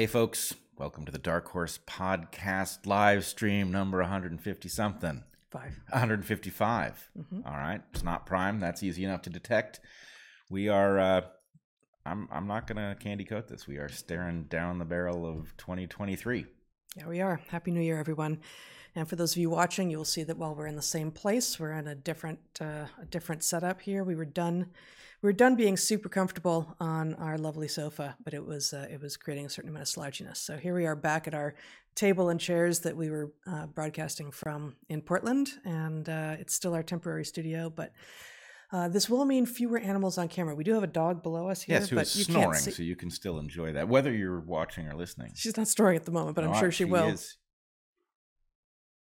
Hey, folks, welcome to the Dark Horse Podcast live stream number 150 something. Five. 155. Mhm. All right. It's not prime. That's easy enough to detect. We are, uh, I'm, I'm not going to candy coat this. We are staring down the barrel of 2023. Yeah, we are. Happy New Year, everyone. And for those of you watching, you'll see that while we're in the same place, we're in a different uh, a different setup here. We were done we were done being super comfortable on our lovely sofa, but it was uh, it was creating a certain amount of slouchiness. So here we are back at our table and chairs that we were uh, broadcasting from in Portland, and uh, it's still our temporary studio, but. Uh, this will mean fewer animals on camera. We do have a dog below us here, Yes, who but is you snoring, can't see. so you can still enjoy that, whether you're watching or listening. She's not snoring at the moment, but I'm No, sure she, will. Is,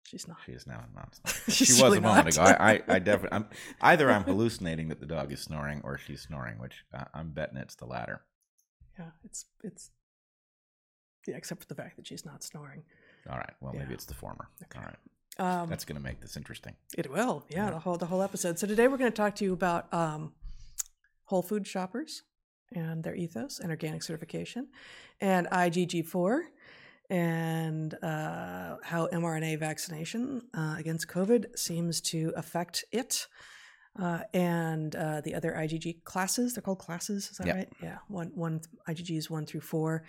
She's not. she is now not. She was really a moment ago. I, I, I definitely. I'm, either I'm hallucinating that the dog is snoring, or she's snoring, which uh, I'm betting it's the latter. Yeah, it's it's yeah, except for the fact that she's not snoring. All right. Well, maybe it's the former. Okay. All right. Um, That's going to make this interesting. it will, yeah, Yeah. the whole the whole episode. So today we're going to talk to you about um, Whole Food shoppers and their ethos and organic certification, and IgG4, and uh, how mRNA vaccination uh, against COVID seems to affect it. Uh, and uh, the other IgG classes, they're called classes, is that Yep. right? Yeah, one one IgGs one through four.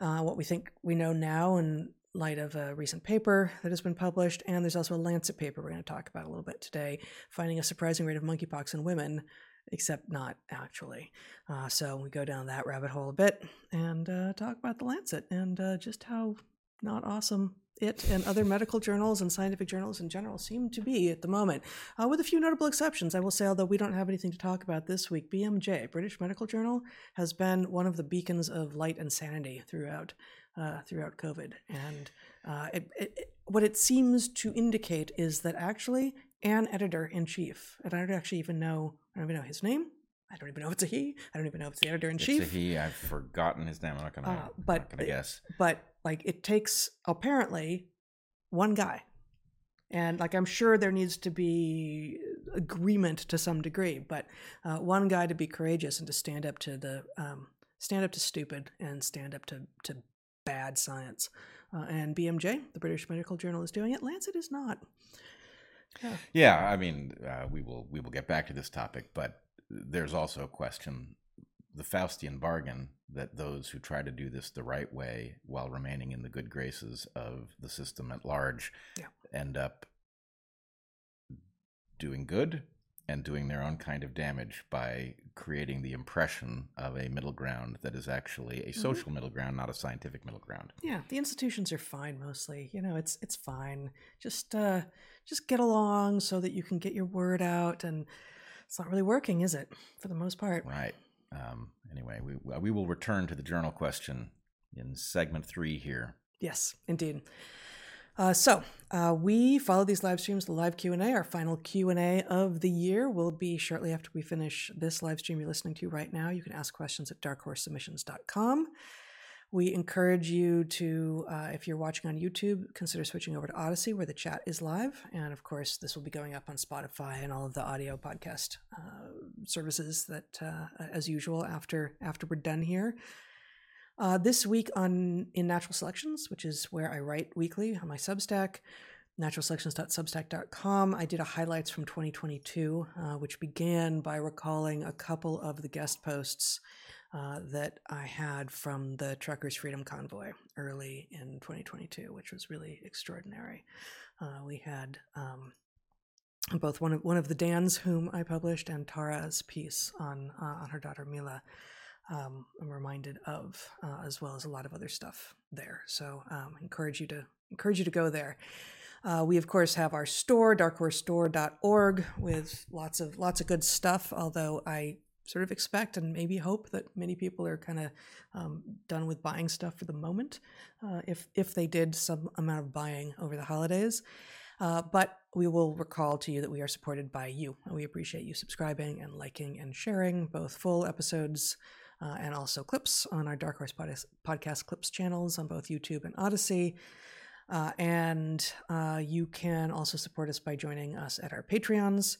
Uh, what we think we know now in light of a recent paper that has been published, and there's also a Lancet paper we're going to talk about a little bit today, finding a surprising rate of monkeypox in women, except not actually. Uh, so we go down that rabbit hole a bit and uh, talk about the Lancet and uh, just how not awesome it and other medical journals and scientific journals in general seem to be at the moment, uh, with a few notable exceptions. I will say, although we don't have anything to talk about this week, BMJ, British Medical Journal, has been one of the beacons of light and sanity throughout uh, throughout COVID. And uh, it, it, what it seems to indicate is that actually an editor in chief, and I don't actually even know, I don't even know his name. I don't even know if it's a he. I don't even know if it's the editor in chief. It's a he. I've forgotten his name. I'm not going to. Uh, but not gonna guess. but like it takes apparently one guy and like i'm sure there needs to be agreement to some degree but uh, one guy to be courageous and to stand up to the um, stand up to stupid and stand up to, to bad science uh, and bmj the british medical journal is doing it lancet is not yeah Yeah, I mean, uh, we will we will get back to this topic, but there's also a question: the Faustian bargain that those who try to do this the right way while remaining in the good graces of the system at large Yeah. end up doing good and doing their own kind of damage by creating the impression of a middle ground that is actually a social middle ground, not a scientific middle ground. yeah the institutions are fine mostly you know it's it's fine just uh just get along so that you can get your word out and it's not really working is it for the most part Right. Um, anyway, we we will return to the journal question in segment three here. Yes, indeed. Uh, so uh, we follow these live streams, the live Q and A. Our final Q and A of the year will be shortly after we finish this live stream you're listening to right now. You can ask questions at darkhorsesubmissions.com. We encourage you to, uh, if you're watching on YouTube, consider switching over to Odysee where the chat is live. And of course, this will be going up on Spotify and all of the audio podcast uh, services that, uh, as usual, after after we're done here. Uh, this week on in Natural Selections, which is where I write weekly on my Substack, naturalselections.substack.com, I did a highlights from 2022, uh, which began by recalling a couple of the guest posts uh, that I had from the Truckers Freedom Convoy early in 2022, which was really extraordinary. Uh, we had um, both one of one of the Dans whom I published and Tara's piece on uh, on her daughter Mila um, I'm reminded of, uh, as well as a lot of other stuff there. So um, encourage you to encourage you to go there. Uh, we of course have our store, darkhorsestore.org, with lots of lots of good stuff. Although I sort of expect and maybe hope that many people are kind of um, done with buying stuff for the moment, uh, if if they did some amount of buying over the holidays. Uh, but we will recall to you that we are supported by you. and We appreciate you subscribing and liking and sharing both full episodes uh, and also clips on our Dark Horse Pod- Podcast Clips channels on both YouTube and Odysee. Uh, and uh, you can also support us by joining us at our Patreons.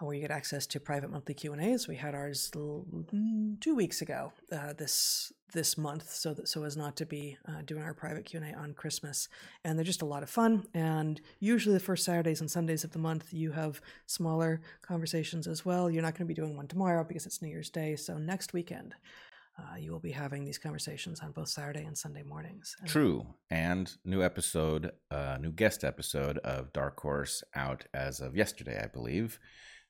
Uh, where you get access to private monthly Q and A's. We had ours mm, two weeks ago uh, this this month, so that so as not to be uh, doing our private Q and A on Christmas, and they're just a lot of fun. And usually the first Saturdays and Sundays of the month, you have smaller conversations as well. You're not going to be doing one tomorrow because it's New Year's Day, so next weekend. Uh, you will be having these conversations on both Saturday and Sunday mornings. And True. And new episode, uh, new guest episode of Dark Horse out as of yesterday, I believe.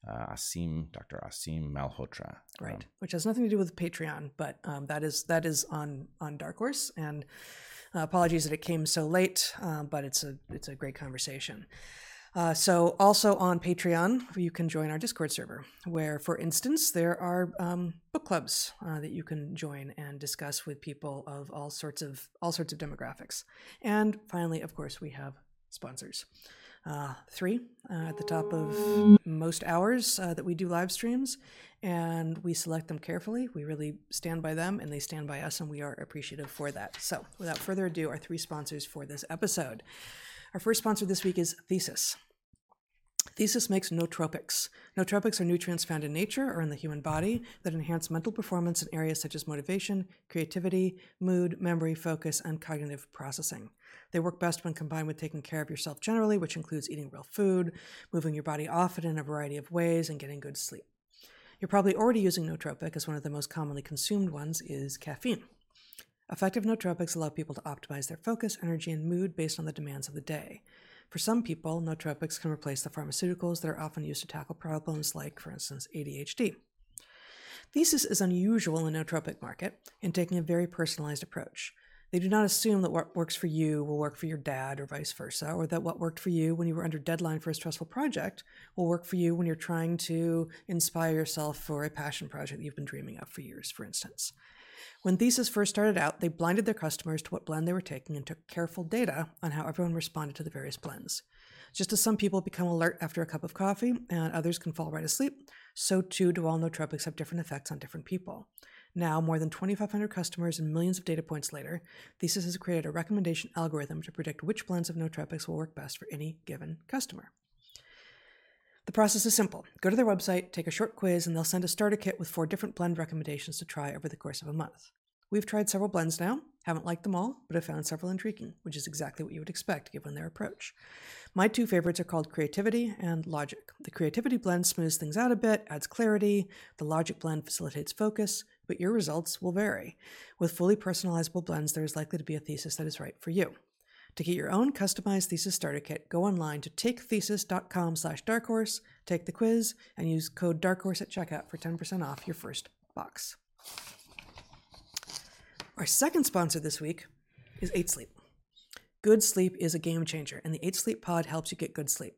Uh, Aseem, Dr. Aseem Malhotra. right Um, which has nothing to do with patreon but um, that is that is on on dark horse and uh, apologies that it came so late uh, but it's a it's a great conversation uh, so also on patreon you can join our discord server where for instance there are um, book clubs uh, that you can join and discuss with people of all sorts of all sorts of demographics and finally of course we have sponsors uh, three uh, at the top of most hours uh, that we do live streams, and we select them carefully. We really stand by them, and they stand by us, and we are appreciative for that. So, without further ado, our three sponsors for this episode. Our first sponsor this week is Thesis. Thesis makes nootropics. Nootropics are nutrients found in nature or in the human body that enhance mental performance in areas such as motivation, creativity, mood, memory, focus, and cognitive processing. They work best when combined with taking care of yourself generally, which includes eating real food, moving your body often in a variety of ways, and getting good sleep. You're probably already using nootropic, as one of the most commonly consumed ones is caffeine. Effective nootropics allow people to optimize their focus, energy, and mood based on the demands of the day. For some people, nootropics can replace the pharmaceuticals that are often used to tackle problems like, for instance, ADHD. Thesis is unusual in the nootropic market in taking a very personalized approach. They do not assume that what works for you will work for your dad or vice versa, or that what worked for you when you were under deadline for a stressful project will work for you when you're trying to inspire yourself for a passion project that you've been dreaming of for years, for instance. When Thesis first started out, they blinded their customers to what blend they were taking and took careful data on how everyone responded to the various blends. Just as some people become alert after a cup of coffee and others can fall right asleep, so too do all nootropics have different effects on different people. Now, more than 2,500 customers and millions of data points later, Thesis has created a recommendation algorithm to predict which blends of nootropics will work best for any given customer. The process is simple. Go to their website, take a short quiz, and they'll send a starter kit with four different blend recommendations to try over the course of a month. We've tried several blends now, haven't liked them all, but have found several intriguing, which is exactly what you would expect given their approach. My two favorites are called Creativity and Logic. The Creativity blend smooths things out a bit, adds clarity, the Logic blend facilitates focus, but your results will vary. With fully personalizable blends, there is likely to be a thesis that is right for you. To get your own customized thesis starter kit, go online to takethesis.com slash darkhorse, take the quiz, and use code darkhorse at checkout for 10% off your first box. Our second sponsor this week is 8 Sleep. Good sleep is a game changer, and the 8 Sleep Pod helps you get good sleep.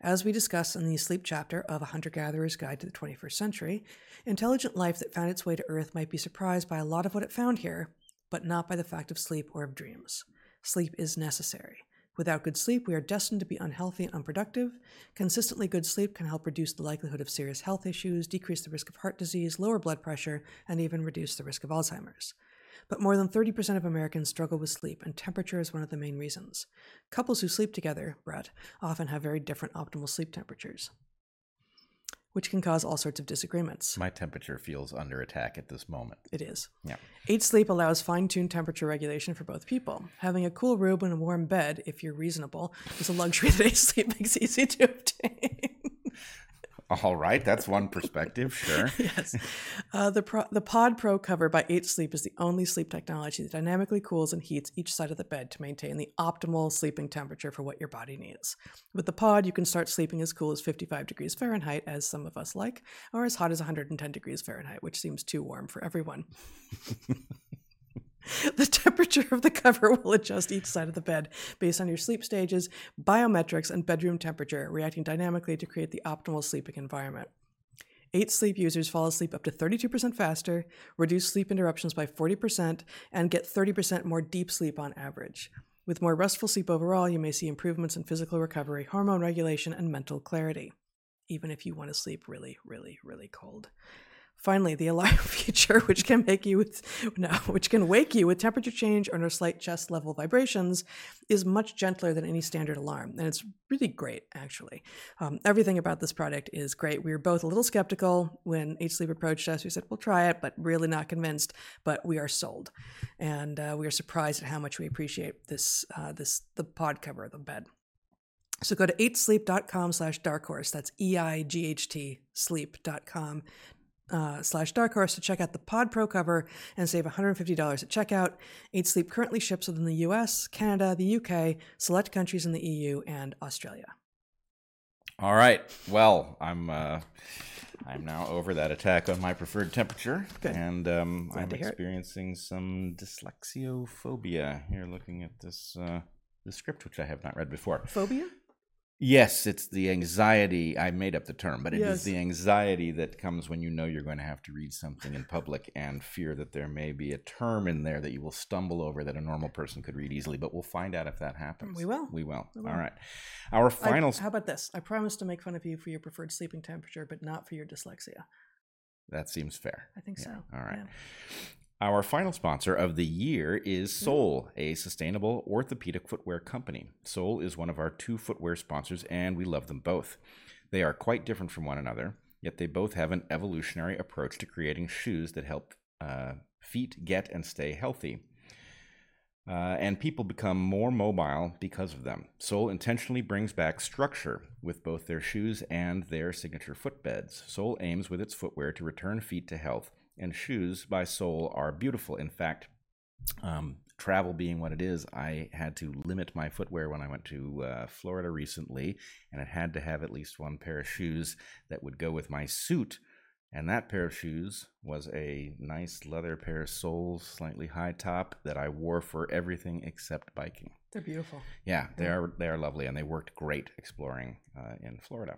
As we discuss in the sleep chapter of A Hunter Gatherer's Guide to the 21st Century, intelligent life that found its way to Earth might be surprised by a lot of what it found here, but not by the fact of sleep or of dreams. Sleep is necessary. Without good sleep, we are destined to be unhealthy and unproductive. Consistently good sleep can help reduce the likelihood of serious health issues, decrease the risk of heart disease, lower blood pressure, and even reduce the risk of Alzheimer's. But more than 30% of Americans struggle with sleep, and temperature is one of the main reasons. Couples who sleep together, Bret, often have very different optimal sleep temperatures, which can cause all sorts of disagreements. My temperature feels under attack at this moment. It is. Yeah. Eight Sleep allows fine tuned temperature regulation for both people. Having a cool room and a warm bed, if you're reasonable, is a luxury that Eight Sleep makes easy to obtain. All right, that's one perspective, sure. yes. Uh, the, Pro- the Pod Pro cover by 8 Sleep is the only sleep technology that dynamically cools and heats each side of the bed to maintain the optimal sleeping temperature for what your body needs. With the Pod, you can start sleeping as cool as 55 degrees Fahrenheit, as some of us like, or as hot as 110 degrees Fahrenheit, which seems too warm for everyone. The temperature of the cover will adjust each side of the bed based on your sleep stages, biometrics, and bedroom temperature, reacting dynamically to create the optimal sleeping environment. Eight sleep users fall asleep up to 32% faster, reduce sleep interruptions by 40%, and get 30% more deep sleep on average. With more restful sleep overall, you may see improvements in physical recovery, hormone regulation, and mental clarity, even if you want to sleep really, really, really cold. Finally, the alarm feature, which can make you with, no, which can wake you with temperature change or slight chest level vibrations, is much gentler than any standard alarm, and it's really great actually. Um, everything about this product is great. We were both a little skeptical when Eight Sleep approached us. We said we'll try it, but really not convinced. But we are sold, and uh, we are surprised at how much we appreciate this uh, this the pod cover of the bed. So go to 8sleep.com slash darkhorse. That's E I G H T sleep.com uh, slash dark horse to check out the Pod Pro cover and save $150 at checkout. 8 Sleep currently ships within the US, Canada, the UK, select countries in the EU, and Australia. All right. Well, I'm uh, I'm now over that attack on my preferred temperature, Good. and um, I'm hear it. experiencing some dyslexiophobia. Here, looking at this uh, the script, which I have not read before. Phobia? Yes, it's the anxiety. I made up the term, but it is Yes. the anxiety that comes when you know you're going to have to read something in public and fear that there may be a term in there that you will stumble over that a normal person could read easily. But we'll find out if that happens. We will. We will. We will. All right. Our I- final. how about this? I promise to make fun of you for your preferred sleeping temperature, but not for your dyslexia. that seems fair. I think Yeah, so. All right. Yeah. Our final sponsor of the year is Mm-hmm. Sole, a sustainable orthopedic footwear company. Sole is one of our two footwear sponsors, and we love them both. They are quite different from one another, yet they both have an evolutionary approach to creating shoes that help uh, feet get and stay healthy. Uh, and people become more mobile because of them. Sole intentionally brings back structure with both their shoes and their signature footbeds. Sole aims with its footwear to return feet to health, and shoes by Sole are beautiful. In fact, um, travel being what it is, I had to limit my footwear when I went to uh, Florida recently, and it had to have at least one pair of shoes that would go with my suit. And that pair of shoes was a nice leather pair of soles, slightly high top, that I wore for everything except biking. They're beautiful. Yeah, they are they are lovely, and they worked great exploring uh, in Florida.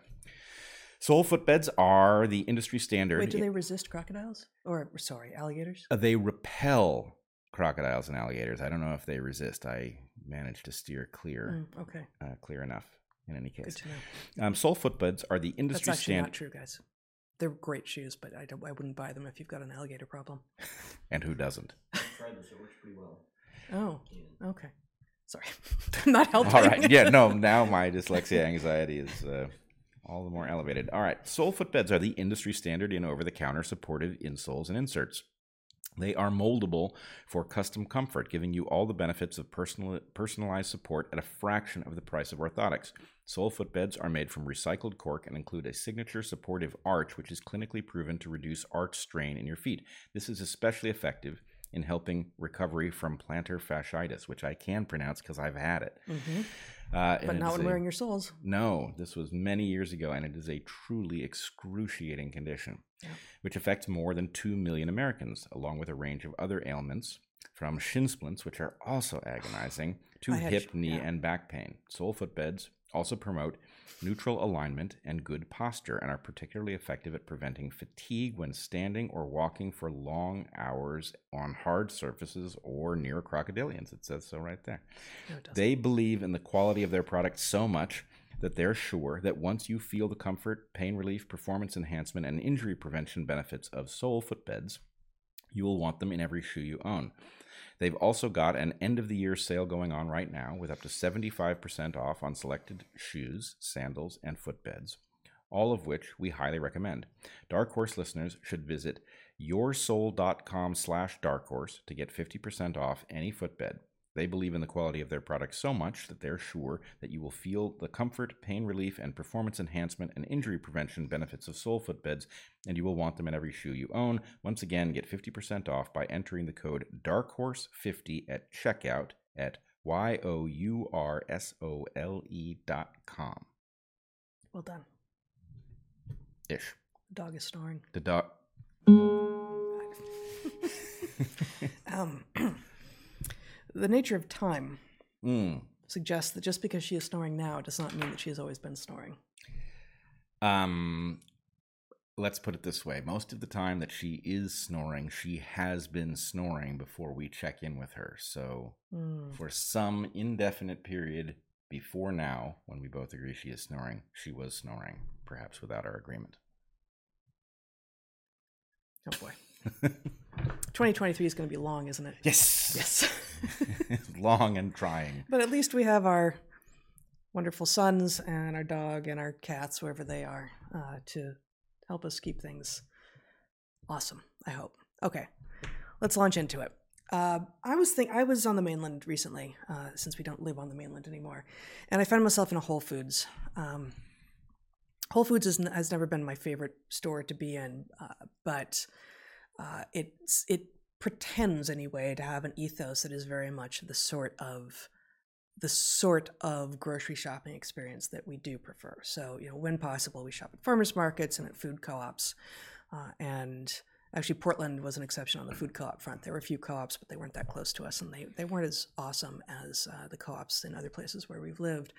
Sole footbeds are the industry standard. Wait, do they resist crocodiles? Or, sorry, alligators? Uh, they repel crocodiles and alligators. I don't know if they resist. I managed to steer clear, Mm, okay, uh, clear enough. In any good case, to know. um, sole footbeds are the industry That's actually standard. not true, guys. They're great shoes, but I, don't, I wouldn't buy them if you've got an alligator problem. And who doesn't? I tried this. It works pretty well. Oh, okay. Sorry. I'm not helping. All right. Yeah. No. Now my dyslexia anxiety is uh, all the more elevated. All right. Sole footbeds are the industry standard in over-the-counter supportive insoles and inserts. They are moldable for custom comfort, giving you all the benefits of personal, personalized support at a fraction of the price of orthotics. Sole footbeds are made from recycled cork and include a signature supportive arch, which is clinically proven to reduce arch strain in your feet. This is especially effective in helping recovery from plantar fasciitis, which I can pronounce because I've had it. hmm Uh, But not when wearing your soles. no, this was many years ago, and it is a truly excruciating condition, Yeah. which affects more than 2 million Americans, along with a range of other ailments, from shin splints, which are also agonizing, to hip, sh- knee, yeah. and back pain. Sole foot beds also promote neutral alignment and good posture and are particularly effective at preventing fatigue when standing or walking for long hours on hard surfaces or near crocodilians. It says so right there. No. They believe in the quality of their product so much that they're sure that once you feel the comfort, pain relief, performance enhancement, and injury prevention benefits of sole footbeds, you will want them in every shoe you own. They've also got an end of the year sale going on right now with up to 75% off on selected shoes, sandals, and footbeds, all of which we highly recommend. Dark Horse listeners should visit yoursole.com slash dark horse to get 50% off any footbed. They believe in the quality of their product so much that they're sure that you will feel the comfort, pain relief, and performance enhancement and injury prevention benefits of sole footbeds, and you will want them in every shoe you own. Once again, get 50% off by entering the code DARKHORSE50 at checkout at Y O U R S O L E dot com. well done. Ish. Dog is snoring. The dog. Um, the nature of time Mm. suggests that just because she is snoring now does not mean that she has always been snoring. Um, let's put it this way: most of the time that she is snoring, she has been snoring before we check in with her. So, Hmm. for some indefinite period before now, when we both agree she is snoring, she was snoring, perhaps without our agreement. Oh boy. 2023 is going to be long, isn't it? Yes. Yes. Long and trying. but at least we have our wonderful sons and our dog and our cats, wherever they are, uh, to help us keep things awesome. I hope. Okay, let's launch into it. Uh, I was think I was on the mainland recently, uh, since we don't live on the mainland anymore, and I found myself in a Whole Foods. Um, Whole Foods is, has never been my favorite store to be in, uh, but uh, it's it pretends anyway to have an ethos that is very much the sort of the sort of grocery shopping experience that we do prefer. So, you know, when possible, we shop at farmers markets and at food co-ops, uh, and actually Portland was an exception on the food co-op front. There were a few co-ops, but they weren't that close to us, and they they weren't as awesome as uh, the co-ops in other places where we've lived.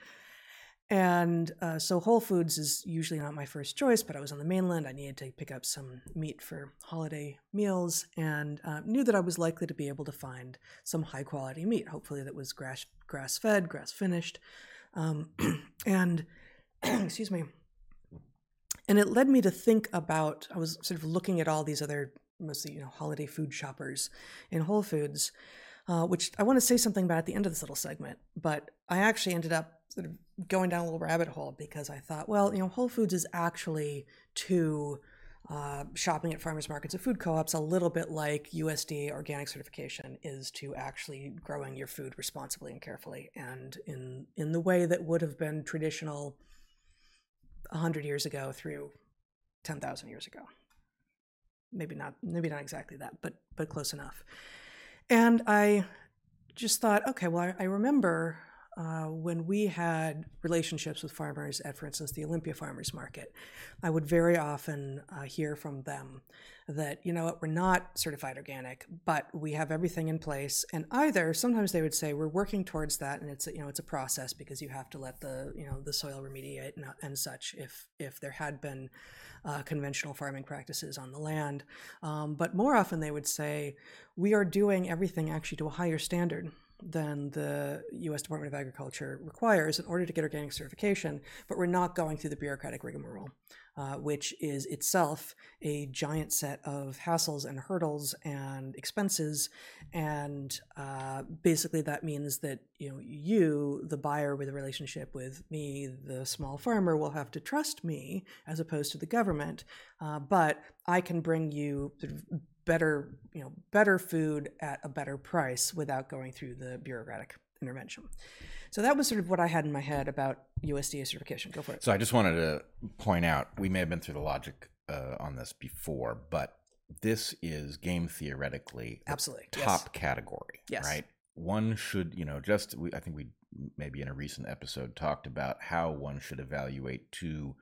And uh, so Whole Foods is usually not my first choice, but I was on the mainland. I needed to pick up some meat for holiday meals and uh, knew that I was likely to be able to find some high quality meat, hopefully that was grass grass fed, grass finished. Um, and excuse me. And it led me to think about I was sort of looking at all these other mostly you know holiday food shoppers in Whole Foods, uh, which I want to say something about at the end of this little segment. But I actually ended up sort of going down a little rabbit hole because I thought, well, you know, Whole Foods is actually to uh, shopping at farmers markets and food co-ops a little bit like USDA organic certification is to actually growing your food responsibly and carefully and in in the way that would have been traditional 100 years ago through 10,000 years ago. Maybe not maybe not exactly that, but but close enough. And I just thought, okay, well, I, I remember uh, when we had relationships with farmers at, for instance, the Olympia Farmers Market, I would very often uh, hear from them that, you know what, we're not certified organic, but we have everything in place. And either sometimes they would say we're working towards that, and it's you know it's a process because you have to let the you know the soil remediate and, and such if if there had been uh, conventional farming practices on the land. Um, but more often they would say we are doing everything actually to a higher standard than the U.S. Department of Agriculture requires in order to get organic certification, but we're not going through the bureaucratic rigmarole, uh, which is itself a giant set of hassles and hurdles and expenses. And uh, basically, that means that you know you, the buyer with a relationship with me, the small farmer, will have to trust me as opposed to the government. Uh, but I can bring you better, you know, better food at a better price without going through the bureaucratic intervention. So that was sort of what I had in my head about USDA certification. Go for it. So I just wanted to point out we may have been through the logic uh, on this before, but this is game theoretically absolutely top yes. category. Yes. Right. One should, you know, just we, I think we maybe in a recent episode talked about how one should evaluate two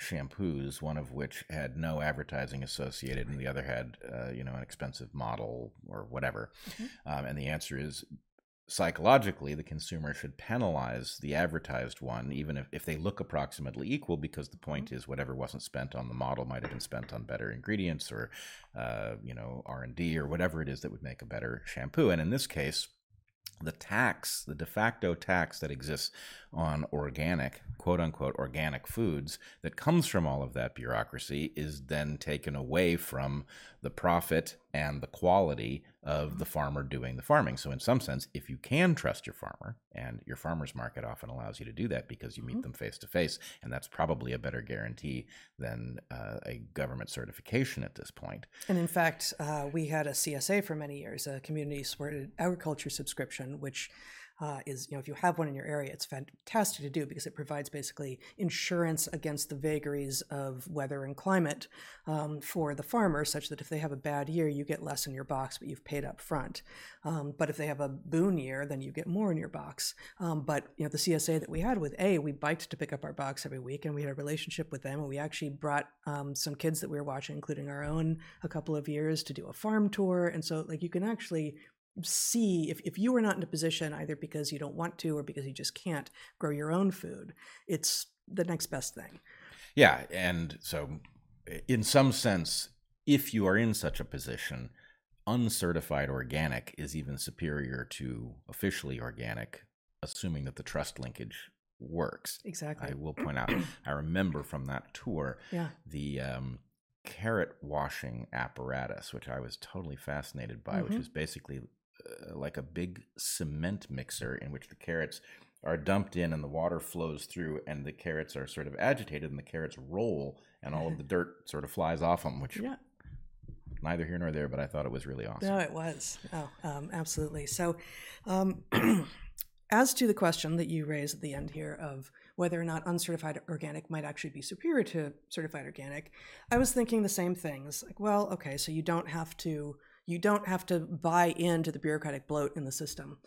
shampoos, one of which had no advertising associated, and the other had, uh, you know, an expensive model or whatever. Mm-hmm. Um, and the answer is psychologically, the consumer should penalize the advertised one, even if, if they look approximately equal, because the point mm-hmm. is whatever wasn't spent on the model might have been spent on better ingredients or, uh, you know, R and D or whatever it is that would make a better shampoo. And in this case, the tax, the de facto tax that exists on organic, quote unquote, organic foods that comes from all of that bureaucracy is then taken away from the profit and the quality of the farmer doing the farming. So, in some sense, if you can trust your farmer, and your farmer's market often allows you to do that because you meet mm-hmm. them face to face, and that's probably a better guarantee than uh, a government certification at this point. And in fact, uh, we had a CSA for many years, a community supported agriculture subscription, which uh, is you know if you have one in your area, it's fantastic to do because it provides basically insurance against the vagaries of weather and climate um, for the farmer, such that if they have a bad year, you get less in your box, but you've paid up front. Um, but if they have a boon year, then you get more in your box. Um, but you know the CSA that we had with A, we biked to pick up our box every week, and we had a relationship with them, and we actually brought um, some kids that we were watching, including our own, a couple of years to do a farm tour, and so like you can actually see if, if you are not in a position either because you don't want to or because you just can't grow your own food it's the next best thing yeah and so in some sense if you are in such a position uncertified organic is even superior to officially organic assuming that the trust linkage works exactly i will point out i remember from that tour yeah. the um, carrot washing apparatus, which I was totally fascinated by, which Mhm. is basically uh, like a big cement mixer in which the carrots are dumped in and the water flows through and the carrots are sort of agitated and the carrots roll and all of the dirt sort of flies off them, which Yeah. neither here nor there, but I thought it was really awesome. No, it was. Oh, um, absolutely. So, um, as to the question that you raised at the end here of whether or not uncertified organic might actually be superior to certified organic, I was thinking the same things. Like, well, okay, so you don't have to you don't have to buy into the bureaucratic bloat in the system,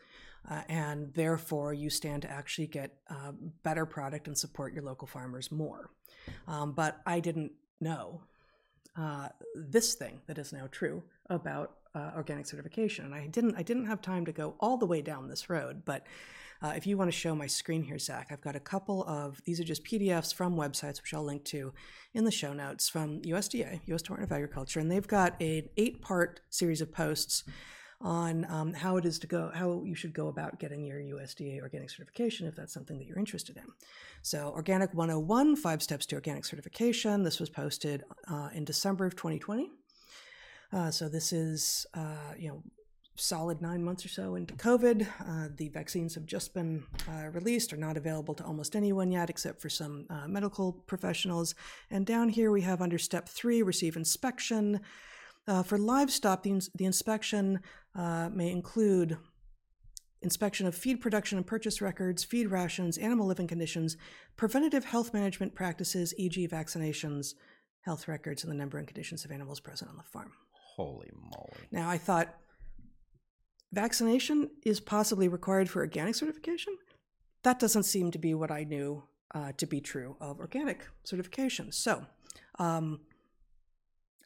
uh, and therefore you stand to actually get uh, better product and support your local farmers more. Um, but I didn't know uh, this thing that is now true about uh, organic certification. And I didn't I didn't have time to go all the way down this road, but uh, if you want to show my screen here, Zach, I've got a couple of these are just PDFs from websites, which I'll link to in the show notes from USDA, U.S. Department of Agriculture, and they've got an eight-part series of posts on um, how it is to go, how you should go about getting your USDA organic certification if that's something that you're interested in. So, Organic 101, Five Steps to Organic Certification. This was posted uh, in December of 2020. Uh, so, this is, uh, you know, solid nine months or so into COVID. Uh, the vaccines have just been uh, released, are not available to almost anyone yet, except for some uh, medical professionals. And down here we have under step three, receive inspection. Uh, for livestock, the, ins- the inspection uh, may include inspection of feed production and purchase records, feed rations, animal living conditions, preventative health management practices, e.g., vaccinations, health records, and the number and conditions of animals present on the farm. Holy moly. Now, I thought vaccination is possibly required for organic certification. That doesn't seem to be what I knew uh, to be true of organic certification. So, um,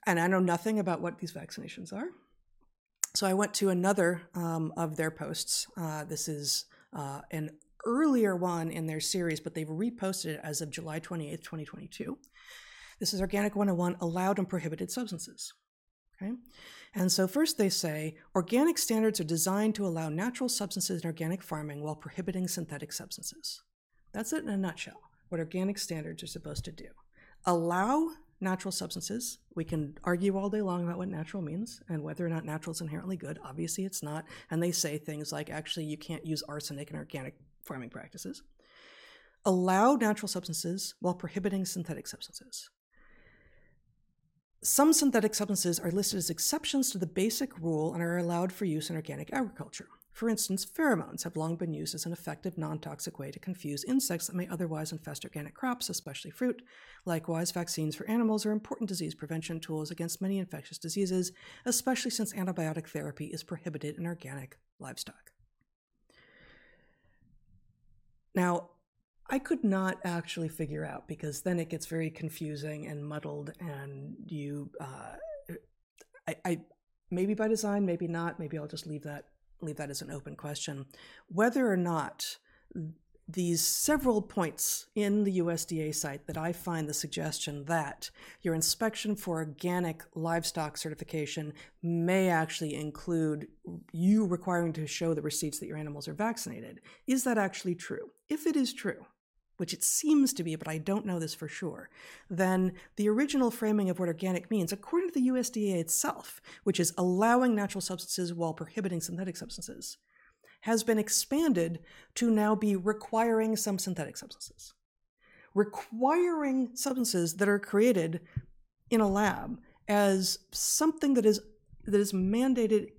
and I know nothing about what these vaccinations are. So I went to another um, of their posts. Uh, this is uh, an earlier one in their series, but they've reposted it as of July 28th, 2022. This is Organic 101 Allowed and Prohibited Substances. Okay. And so, first they say organic standards are designed to allow natural substances in organic farming while prohibiting synthetic substances. That's it in a nutshell, what organic standards are supposed to do. Allow natural substances. We can argue all day long about what natural means and whether or not natural is inherently good. Obviously, it's not. And they say things like actually, you can't use arsenic in organic farming practices. Allow natural substances while prohibiting synthetic substances. Some synthetic substances are listed as exceptions to the basic rule and are allowed for use in organic agriculture. For instance, pheromones have long been used as an effective non toxic way to confuse insects that may otherwise infest organic crops, especially fruit. Likewise, vaccines for animals are important disease prevention tools against many infectious diseases, especially since antibiotic therapy is prohibited in organic livestock. Now, I could not actually figure out because then it gets very confusing and muddled, and you, uh, I, I, maybe by design, maybe not. Maybe I'll just leave that leave that as an open question. Whether or not these several points in the USDA site that I find the suggestion that your inspection for organic livestock certification may actually include you requiring to show the receipts that your animals are vaccinated. Is that actually true? If it is true, which it seems to be, but I don't know this for sure, then the original framing of what organic means, according to the USDA itself, which is allowing natural substances while prohibiting synthetic substances, has been expanded to now be requiring some synthetic substances. Requiring substances that are created in a lab as something that is that is mandated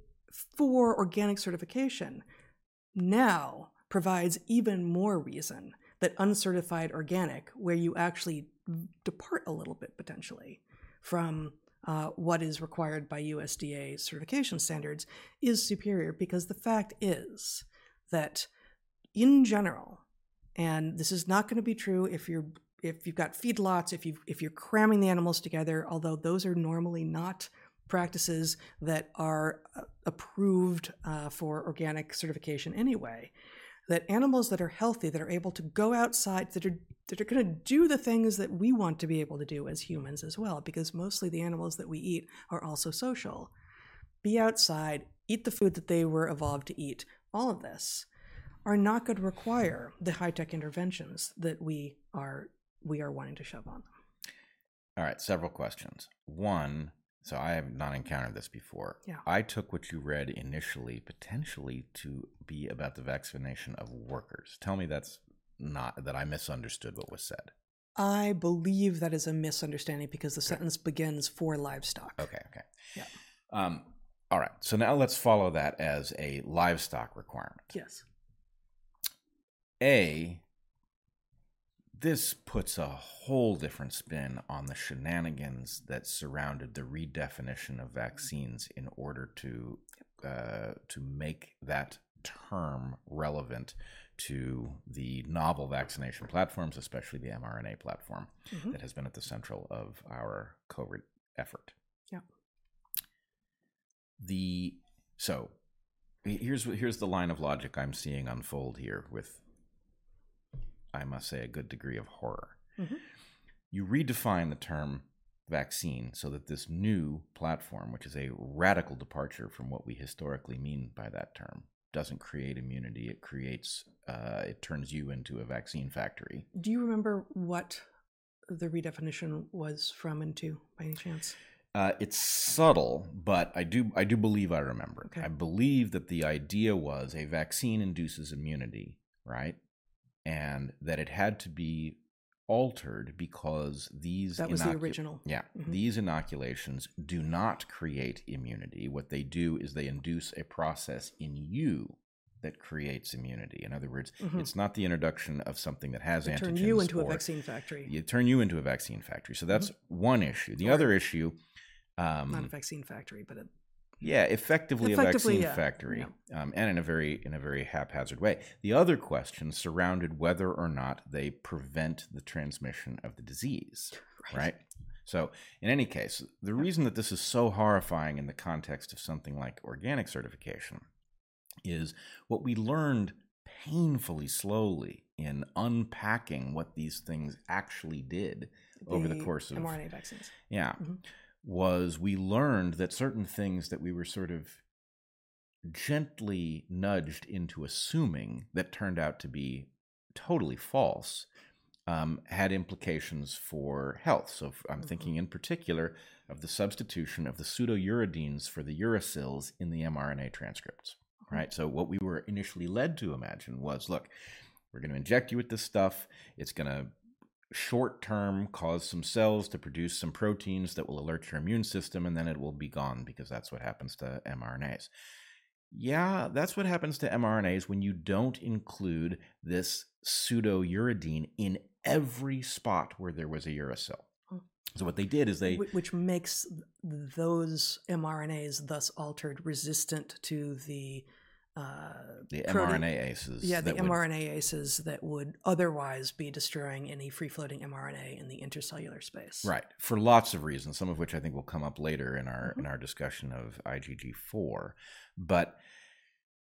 for organic certification now provides even more reason that uncertified organic, where you actually depart a little bit potentially from uh, what is required by USDA certification standards, is superior because the fact is that in general, and this is not going to be true if you're if you've got feedlots, if you if you're cramming the animals together, although those are normally not practices that are uh, approved uh, for organic certification anyway that animals that are healthy, that are able to go outside, that are that are going to do the things that we want to be able to do as humans as well, because mostly the animals that we eat are also social. Be outside, eat the food that they were evolved to eat. All of this are not going to require the high tech interventions that we are we are wanting to shove on them. All right, several questions. One, so I have not encountered this before. Yeah. I took what you read initially potentially to be about the vaccination of workers. Tell me that's not that I misunderstood what was said. I believe that is a misunderstanding because the sentence begins for livestock. Okay, okay. Yeah. Um, all right. So now let's follow that as a livestock requirement. Yes. A, this puts a whole different spin on the shenanigans that surrounded the redefinition of vaccines in order to uh, to make that term relevant to the novel vaccination platforms, especially the mRNA platform Mhm. that has been at the central of our COVID effort. Yeah. The so here's here's the line of logic I'm seeing unfold here with I must say a good degree of horror. Mhm. You redefine the term vaccine so that this new platform, which is a radical departure from what we historically mean by that term, doesn't create immunity. It creates, uh, it turns you into a vaccine factory. Do you remember what the redefinition was from and to by any chance? Uh, it's subtle, but I do I do believe I remember. Okay. I believe that the idea was a vaccine induces immunity, right? And that it had to be altered because these That was the original. Yeah, Mhm. these inoculations do not create immunity. What they do is they induce a process in you that creates immunity. In other words, Mhm. it's not the introduction of something that has They antigens. turn you into a vaccine factory. You turn you into a vaccine factory. So that's Mm-hmm. one issue. The Or- other issue, um, Not a vaccine factory, but a, yeah, effectively, Effectively, a vaccine yeah, factory, um, and in a very in a very haphazard way. The other question surrounded whether or not they prevent the transmission of the disease, right? So, in any case, the reason that this is so horrifying in the context of something like organic certification is what we learned painfully slowly in unpacking what these things actually did over the course of mRNA vaccines. yeah, Mhm. Was we learned that certain things that we were sort of gently nudged into assuming that turned out to be totally false um, had implications for health. So I'm thinking in particular of the substitution of the pseudouridines for the uracils in the mRNA transcripts. Right. So what we were initially led to imagine was, look, we're going to inject you with this stuff. It's going to short term cause some cells to produce some proteins that will alert your immune system and then it will be gone because that's what happens to mRNAs. Yeah, that's what happens to mRNAs when you don't include this pseudouridine in every spot where there was a uracil. So what they did is they which makes those mRNAs thus altered resistant to the uh, the protein- mRNAases. Yeah, the would- mRNAases that would otherwise be destroying any free floating mRNA in the intercellular space. Right, for lots of reasons, some of which I think will come up later in our Mhm. in our discussion of IgG4. But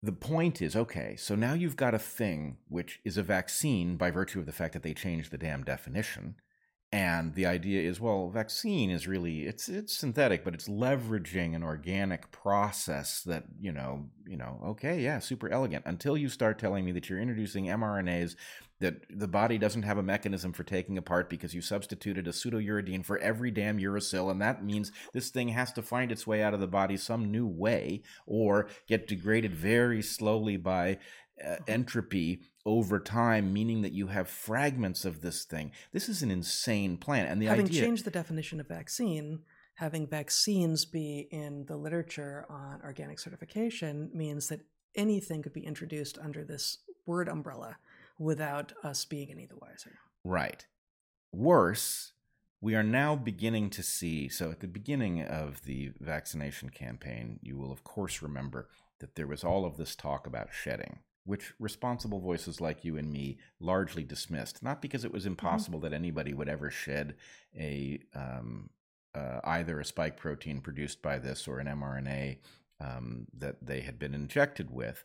the point is, okay, so now you've got a thing which is a vaccine by virtue of the fact that they changed the damn definition. And the idea is, well, vaccine is really it's it's synthetic, but it's leveraging an organic process that, you know, you know, okay, yeah, super elegant. Until you start telling me that you're introducing mRNAs that the body doesn't have a mechanism for taking apart because you substituted a pseudouridine for every damn uracil, and that means this thing has to find its way out of the body some new way or get degraded very slowly by uh, entropy over time, meaning that you have fragments of this thing. This is an insane plan, and the Having idea. changed the definition of vaccine, having vaccines be in the literature on organic certification means that anything could be introduced under this word umbrella without us being any the wiser. Right. Worse, we are now beginning to see. So, at the beginning of the vaccination campaign, you will, of course, remember that there was all of this talk about shedding, which responsible voices like you and me largely dismissed, not because it was impossible that anybody would ever shed a um, uh, either a spike protein produced by this or an mRNA um, that they had been injected with,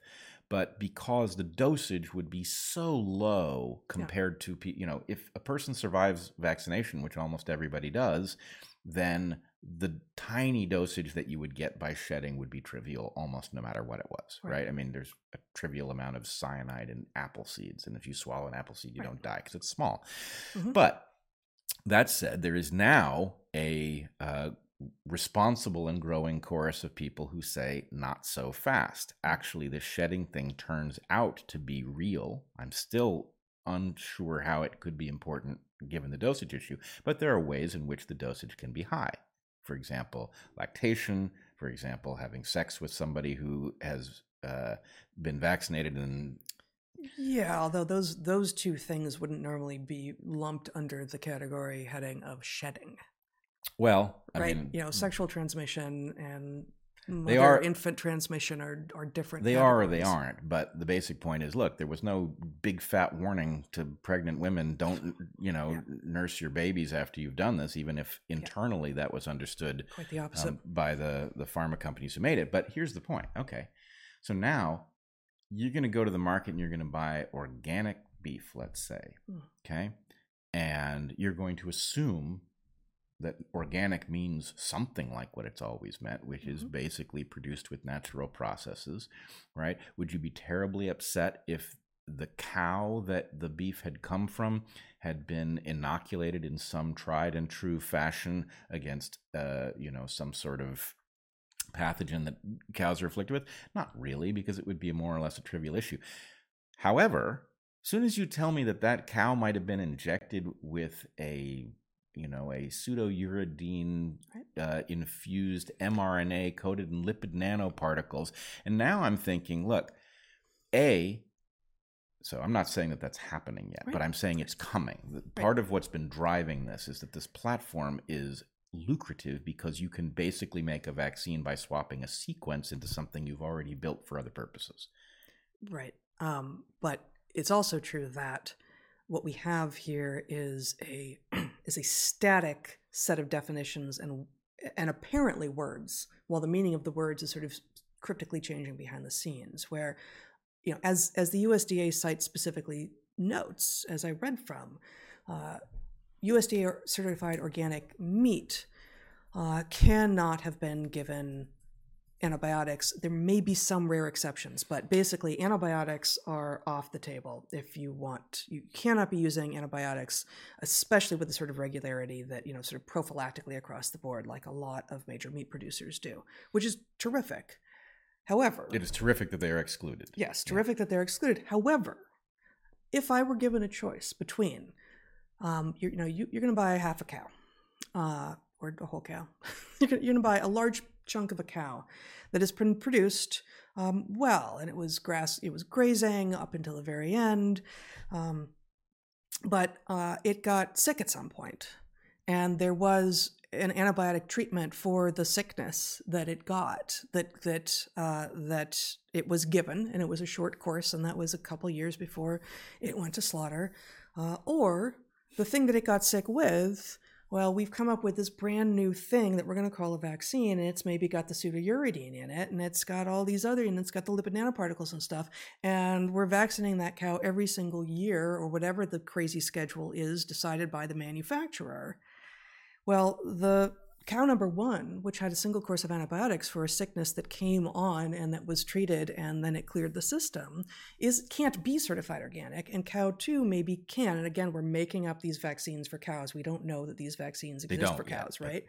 but because the dosage would be so low compared to you know if a person survives vaccination, which almost everybody does, then the tiny dosage that you would get by shedding would be trivial almost no matter what it was, right? Right. I mean, there's a trivial amount of cyanide in apple seeds, and if you swallow an apple seed, you Right. don't die because it's small. Mhm. But that said, there is now a uh, responsible and growing chorus of people who say, not so fast. Actually, the shedding thing turns out to be real. I'm still unsure how it could be important given the dosage issue, but there are ways in which the dosage can be high. For example, lactation, for example, having sex with somebody who has uh, been vaccinated and yeah, although those those two things wouldn't normally be lumped under the category heading of shedding. Well, I right? mean, you know, sexual transmission and They are- infant transmission are are different. they are or they aren't. But the basic point is, look, there was no big fat warning to pregnant women: don't you know Yeah. nurse your babies after you've done this, even if internally that was understood Quite the opposite. um, by the the pharma companies who made it. But here's the point. Okay, so now you're going to go to the market and you're going to buy organic beef, let's say. Hmm. Okay, and you're going to assume that organic means something like what it's always meant, which is Mhm. basically produced with natural processes, right? Would you be terribly upset if the cow that the beef had come from had been inoculated in some tried and true fashion against, uh, you know, some sort of pathogen that cows are afflicted with? Not really, because it would be more or less a trivial issue. However, as soon as you tell me that that cow might have been injected with a you know a pseudouridine uh, infused mRNA coated in lipid nanoparticles, and now I'm thinking, look, a so I'm not saying that that's happening yet, but I'm saying it's coming. The- Part of what's been driving this is that this platform is lucrative because you can basically make a vaccine by swapping a sequence into something you've already built for other purposes. Right. Um, but it's also true that what we have here is a is a static set of definitions and and apparently words, while the meaning of the words is sort of cryptically changing behind the scenes. Where, you know, as as the USDA site specifically notes, as I read from, uh, USDA certified organic meat uh, cannot have been given antibiotics. There may be some rare exceptions, but basically, antibiotics are off the table if you want. You cannot be using antibiotics, especially with the sort of regularity that, you know, sort of prophylactically across the board, like a lot of major meat producers do, which is terrific. However, It is terrific that they are excluded. Yes, terrific that they're excluded. However, if I were given a choice between, um, you're, you know, you, you're going to buy half a cow, uh, or a whole cow, you're going to buy a large chunk of a cow that has been produced um, well, and it was grass, it was grazing up until the very end, um, but uh, it got sick at some point, and there was an antibiotic treatment for the sickness that it got that that uh, that it was given, and it was a short course, and that was a couple years before it went to slaughter, uh, or the thing that it got sick with. Well, we've come up with this brand new thing that we're going to call a vaccine, and it's maybe got the pseudouridine in it, and it's got all these other, and it's got the lipid nanoparticles and stuff, and we're vaccinating that cow every single year or whatever the crazy schedule is decided by the manufacturer. Well, the cow number one, which had a single course of antibiotics for a sickness that came on and that was treated and then it cleared the system, is can't be certified organic, and cow two maybe can. And again, we're making up these vaccines for cows. We don't know that these vaccines exist for cows, but- right?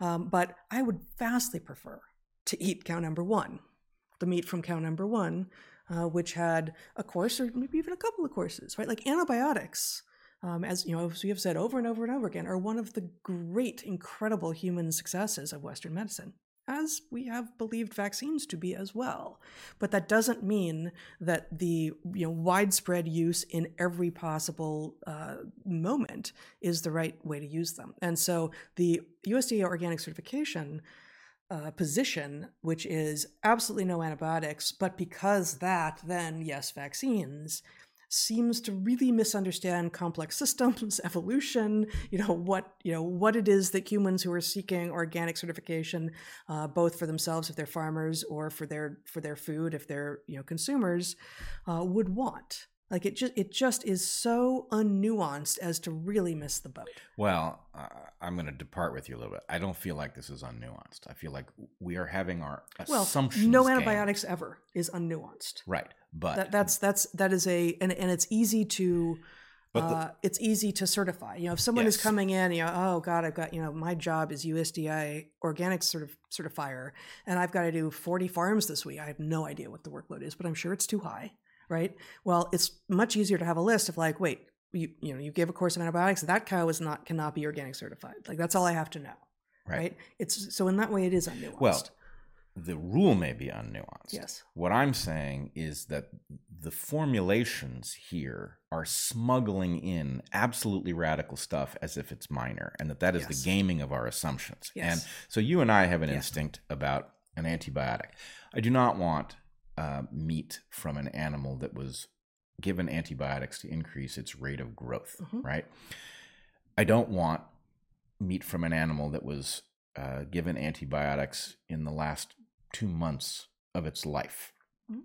Um, but I would vastly prefer to eat cow number one, the meat from cow number one, uh, which had a course or maybe even a couple of courses, right? Like antibiotics um, as you know, as we have said over and over and over again, are one of the great, incredible human successes of Western medicine, as we have believed vaccines to be as well. But that doesn't mean that the you know widespread use in every possible uh, moment is the right way to use them. And so the USDA organic certification. Uh, position, which is absolutely no antibiotics, but because that, then yes, vaccines, seems to really misunderstand complex systems evolution you know what you know what it is that humans who are seeking organic certification uh, both for themselves if they're farmers or for their for their food if they're you know consumers uh, would want like it just it just is so unnuanced as to really miss the boat Well, uh, I'm going to depart with you a little bit. I don't feel like this is unnuanced. I feel like we are having our well assumptions. no game. antibiotics ever is unnuanced Right, but that, that's that's that is a and, and it's easy to the- uh, it's easy to certify. You know, if someone is coming in, you know, oh God, I've got, you know, my job is USDA organic sort of certifier, and I've got to do 40 farms this week. I have no idea what the workload is, but I'm sure it's too high, right? Well, it's much easier to have a list of like, wait, you, you know, you gave a course of antibiotics. That cow is not cannot be organic certified. Like that's all I have to know, Right. right? It's so in that way, it is unnuanced. Well, the rule may be unnuanced. yes, What I'm saying is that the formulations here are smuggling in absolutely radical stuff as if it's minor, and that that is Yes. the gaming of our assumptions. Yes. And so you and I have an Yeah. instinct about an antibiotic. I do not want uh, meat from an animal that was given antibiotics to increase its rate of growth, Mhm. right? I don't want meat from an animal that was uh, given antibiotics in the last two months of its life. Mhm.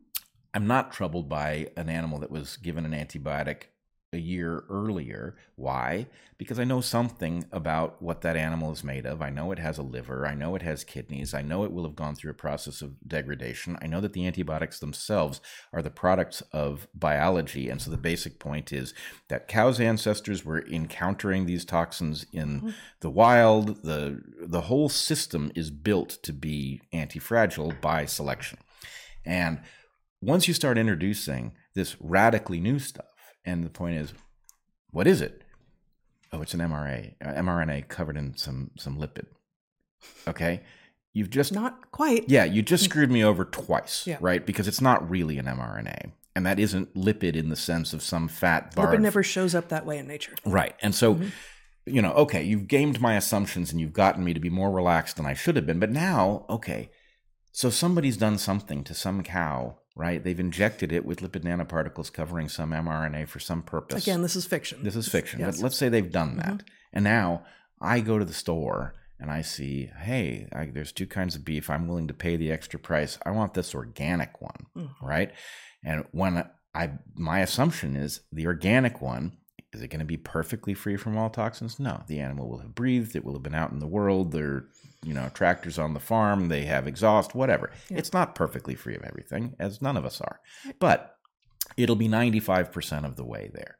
I'm not troubled by an animal that was given an antibiotic a year earlier. Why? Because I know something about what that animal is made of. I know it has a liver. I know it has kidneys. I know it will have gone through a process of degradation. I know that the antibiotics themselves are the products of biology. And so the basic point is that cows' ancestors were encountering these toxins in Mhm. the wild. The, the whole system is built to be anti-fragile by selection. And once you start introducing this radically new stuff, and the point is, what is it? Oh, it's an MRA, uh, mRNA covered in some some lipid. Okay, you've just not quite. yeah, you just screwed me over twice, Yeah. right? Because it's not really an mRNA, and that isn't lipid in the sense of some fat bar. Lipid never shows up that way in nature. Right. And so, Mhm. you know, okay, you've gamed my assumptions and you've gotten me to be more relaxed than I should have been. But now, okay, so somebody's done something to some cow, right? They've injected it with lipid nanoparticles covering some mRNA for some purpose. Again, this is fiction. this is fiction. Yes. But let's say they've done that. And now I go to the store and I see, hey, I, there's two kinds of beef. I'm willing to pay the extra price. I want this organic one, Mhm. right? And when I, my assumption is the organic one, is it going to be perfectly free from all toxins? No, the animal will have breathed. It will have been out in the world. There, you know, tractors on the farm. They have exhaust, whatever. Yeah. It's not perfectly free of everything, as none of us are, but it'll be 95% of the way there.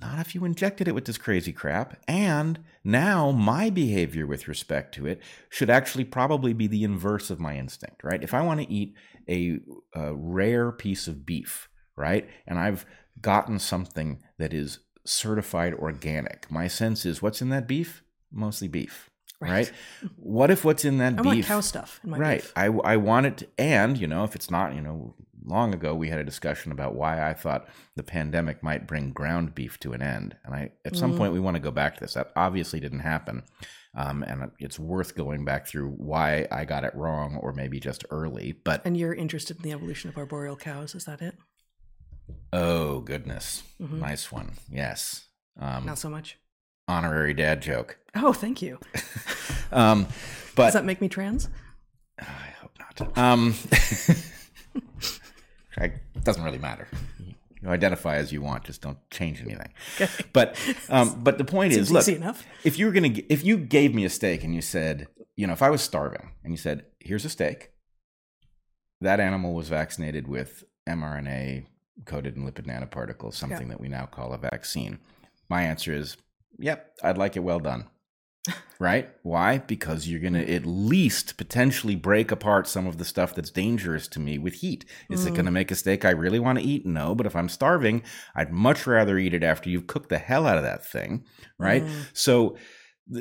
Not if you injected it with this crazy crap. And now my behavior with respect to it should actually probably be the inverse of my instinct, right? If I want to eat a, a rare piece of beef, right, and I've gotten something that is certified organic, my sense is what's in that beef? Mostly beef, right? What if what's in that I beef? want cow stuff in my right. beef. I, I want it, to, and you know, if it's not, you know, long ago we had a discussion about why I thought the pandemic might bring ground beef to an end, and I at some Mm. point we want to go back to this. That obviously didn't happen, um, and it's worth going back through why I got it wrong, or maybe just early. But And you're interested in the evolution of arboreal cows? Is that it? oh goodness, Mhm. nice one. Yes, um, Not so much. Honorary dad joke. Oh, thank you. Um, but Does that make me trans? I hope not. Um, I, it doesn't really matter. You identify as you want, just don't change anything. Okay. But um, but the point Seems is, look, enough. if you were gonna, if you gave me a steak and you said, you know, if I was starving and you said, here's a steak, that animal was vaccinated with mRNA coated in lipid nanoparticles, something that we now call a vaccine. My answer is, yep, I'd like it well done. right? Why? Because you're going to at least potentially break apart some of the stuff that's dangerous to me with heat. Is it Mm. going to make a steak I really want to eat? No, but if I'm starving, I'd much rather eat it after you've cooked the hell out of that thing, right? Mm. So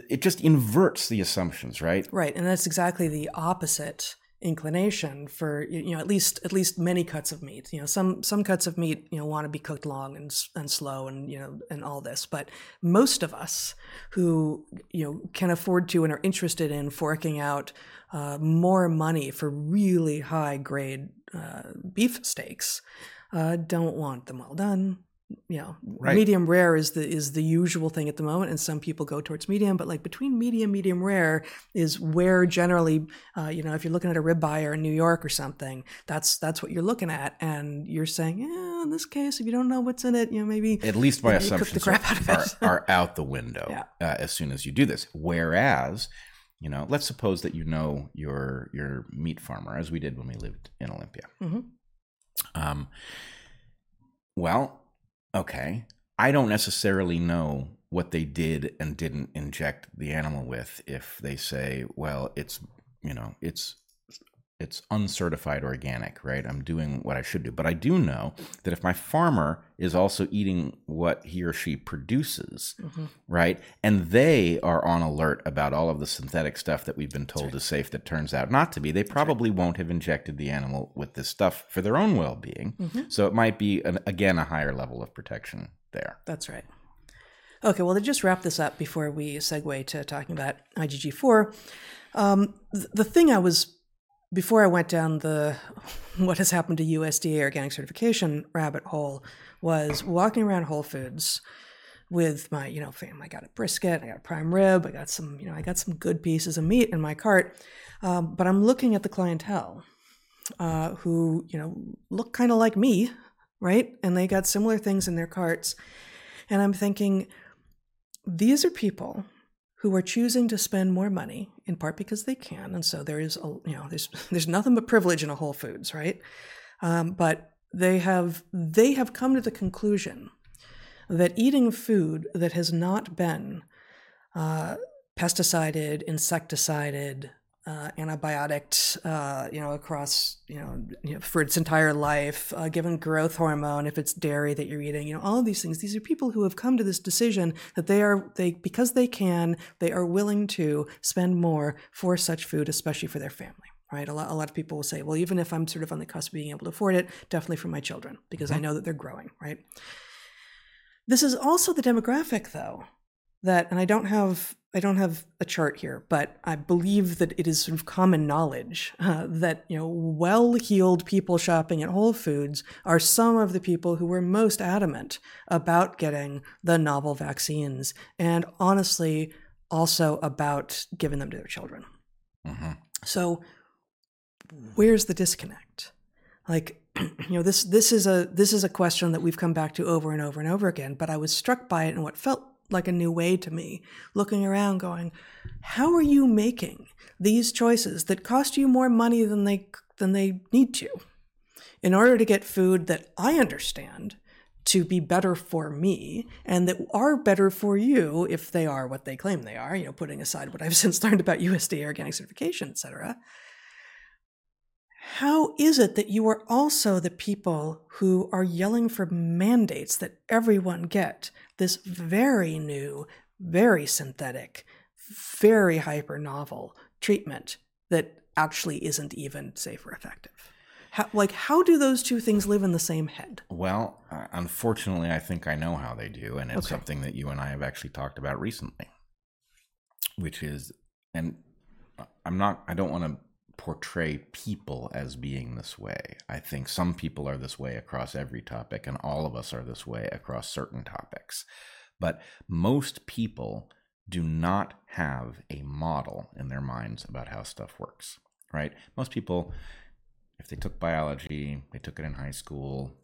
it just inverts the assumptions, right? Right, and that's exactly the opposite inclination for you know at least at least many cuts of meat. You know, some some cuts of meat you know want to be cooked long and and slow and you know and all this, but most of us who you know can afford to and are interested in forking out uh, more money for really high grade uh, beef steaks uh, don't want them well done. You know, Right. medium rare is the is the usual thing at the moment, and some people go towards medium. But like between medium, medium rare is where generally, uh, you know, if you're looking at a ribeye or in New York or something, that's that's what you're looking at, and you're saying, yeah, in this case, if you don't know what's in it, you know, maybe At least my Yeah, cook the assumptions crap out of are, are, are out the window Yeah. uh, as soon as you do this. Whereas, you know, let's suppose that you know your your meat farmer, as we did when we lived in Olympia. Mhm. Um, well, okay, I don't necessarily know what they did and didn't inject the animal with if they say, well, it's you know, it's it's uncertified organic, right? I'm doing what I should do. But I do know that if my farmer is also eating what he or she produces, mm-hmm. right? And they are on alert about all of the synthetic stuff that we've been told right. is safe that turns out not to be, they probably right. won't have injected the animal with this stuff for their own well being. Mm-hmm. So it might be, an, again, a higher level of protection there. That's right. Okay, well, to just wrap this up before we segue to talking about IgG4, um, th- the thing I was before I went down the what has happened to USDA organic certification rabbit hole was walking around Whole Foods with my, you know, fam. I got a brisket, I got a prime rib, I got some, you know, I got some good pieces of meat in my cart. Um, but I'm looking at the clientele uh, who, you know, look kind of like me, right? And they got similar things in their carts. And I'm thinking, these are people who are choosing to spend more money in part because they can and so there is a you know there's there's nothing but privilege in a whole foods right? Um, but they have they have come to the conclusion that eating food that has not been uh, pesticided insecticided uh, antibiotic, uh, you know, across, you know, you know, for its entire life, uh, given growth hormone if it's dairy that you're eating, you know, all of these things. These are people who have come to this decision that they are, they because they can, they are willing to spend more for such food, especially for their family. Right. A lot, a lot of people will say, well, even if I'm sort of on the cusp of being able to afford it, definitely for my children because mm-hmm. I know that they're growing. Right. This is also the demographic, though, that, and I don't have I don't have a chart here, but I believe that it is sort of common knowledge uh, that you know well-heeled people shopping at Whole Foods are some of the people who were most adamant about getting the novel vaccines, and honestly, also about giving them to their children. Mm-hmm. So, where's the disconnect? Like, you know, this this is a this is a question that we've come back to over and over and over again. But I was struck by it in what felt like a new way to me, looking around going, how are you making these choices that cost you more money than they than they need to in order to get food that I understand to be better for me and that are better for you if they are what they claim they are, you know, putting aside what I've since learned about USDA organic certification, etc. How is it that you are also the people who are yelling for mandates that everyone get this very new, very synthetic, very hyper novel treatment that actually isn't even safe or effective? How, like, how do those two things live in the same head? Well, uh, unfortunately, I think I know how they do, and it's okay. something that you and I have actually talked about recently, which is, and I'm not, I don't want to portray people as being this way. I think some people are this way across every topic, and all of us are this way across certain topics. But most people do not have a model in their minds about how stuff works, right? Most people, if they took biology, they took it in high school,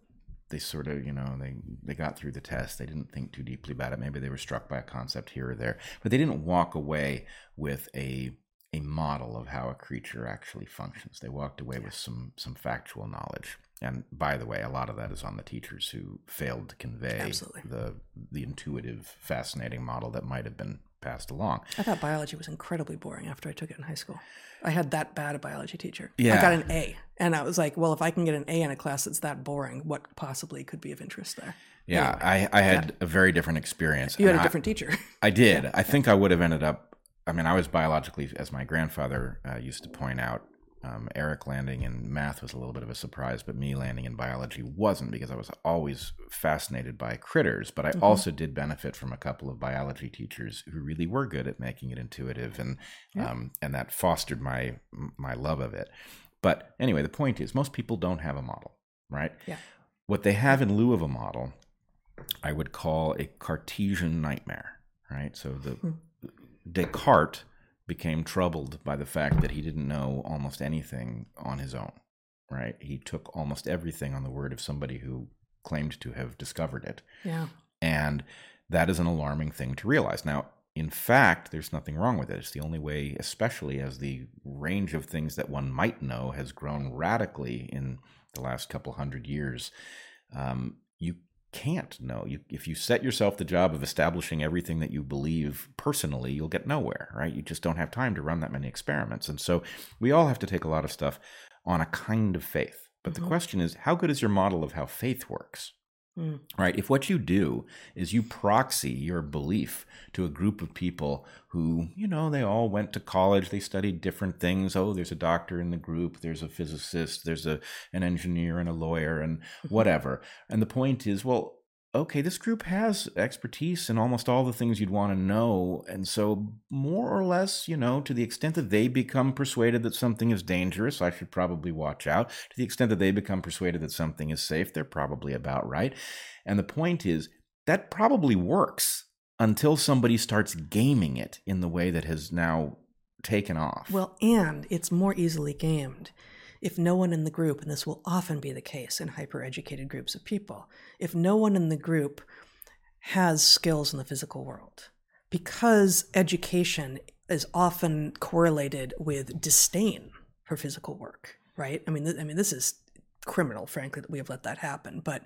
they sort of, you know, they, they got through the test. They didn't think too deeply about it. Maybe they were struck by a concept here or there, but they didn't walk away with a a model of how a creature actually functions. They walked away with some some factual knowledge. And by the way, a lot of that is on the teachers who failed to convey Absolutely. the the intuitive, fascinating model that might have been passed along. I thought biology was incredibly boring after I took it in high school. I had that bad a biology teacher. Yeah. I got an A. And I was like, well, if I can get an A in a class that's that boring, what possibly could be of interest there? Yeah, anyway, I, I had yeah. a very different experience. You had a different teacher. I did. yeah. I think I would have ended up I mean, I was biologically, as my grandfather uh, used to point out, um, Eric landing in math was a little bit of a surprise, but me landing in biology wasn't because I was always fascinated by critters. But I mm-hmm. also did benefit from a couple of biology teachers who really were good at making it intuitive, and yeah. um, and that fostered my my love of it. But anyway, the point is, most people don't have a model, right? Yeah. What they have in lieu of a model, I would call a Cartesian nightmare, right? So the mm-hmm Descartes became troubled by the fact that he didn't know almost anything on his own, right? He took almost everything on the word of somebody who claimed to have discovered it. Yeah. And that is an alarming thing to realize. Now, in fact, there's nothing wrong with it. It's the only way, especially as the range of things that one might know has grown radically in the last couple hundred years. Um, you can't know. You, if you set yourself the job of establishing everything that you believe personally, you'll get nowhere, right? You just don't have time to run that many experiments. And so we all have to take a lot of stuff on a kind of faith. But mm-hmm. the question is, how good is your model of how faith works? Mm. Right. If what you do is you proxy your belief to a group of people who, you know, they all went to college, they studied different things. Oh, there's a doctor in the group, there's a physicist, there's a an engineer and a lawyer and mm-hmm. whatever. And the point is, well, okay, this group has expertise in almost all the things you'd want to know. And so, more or less, you know, to the extent that they become persuaded that something is dangerous, I should probably watch out. To the extent that they become persuaded that something is safe, they're probably about right. And the point is, that probably works until somebody starts gaming it in the way that has now taken off. Well, and it's more easily gamed if no one in the group, and this will often be the case in hyper-educated groups of people, if no one in the group has skills in the physical world, because education is often correlated with disdain for physical work, right? I mean, th- I mean, this is criminal, frankly, that we have let that happen. But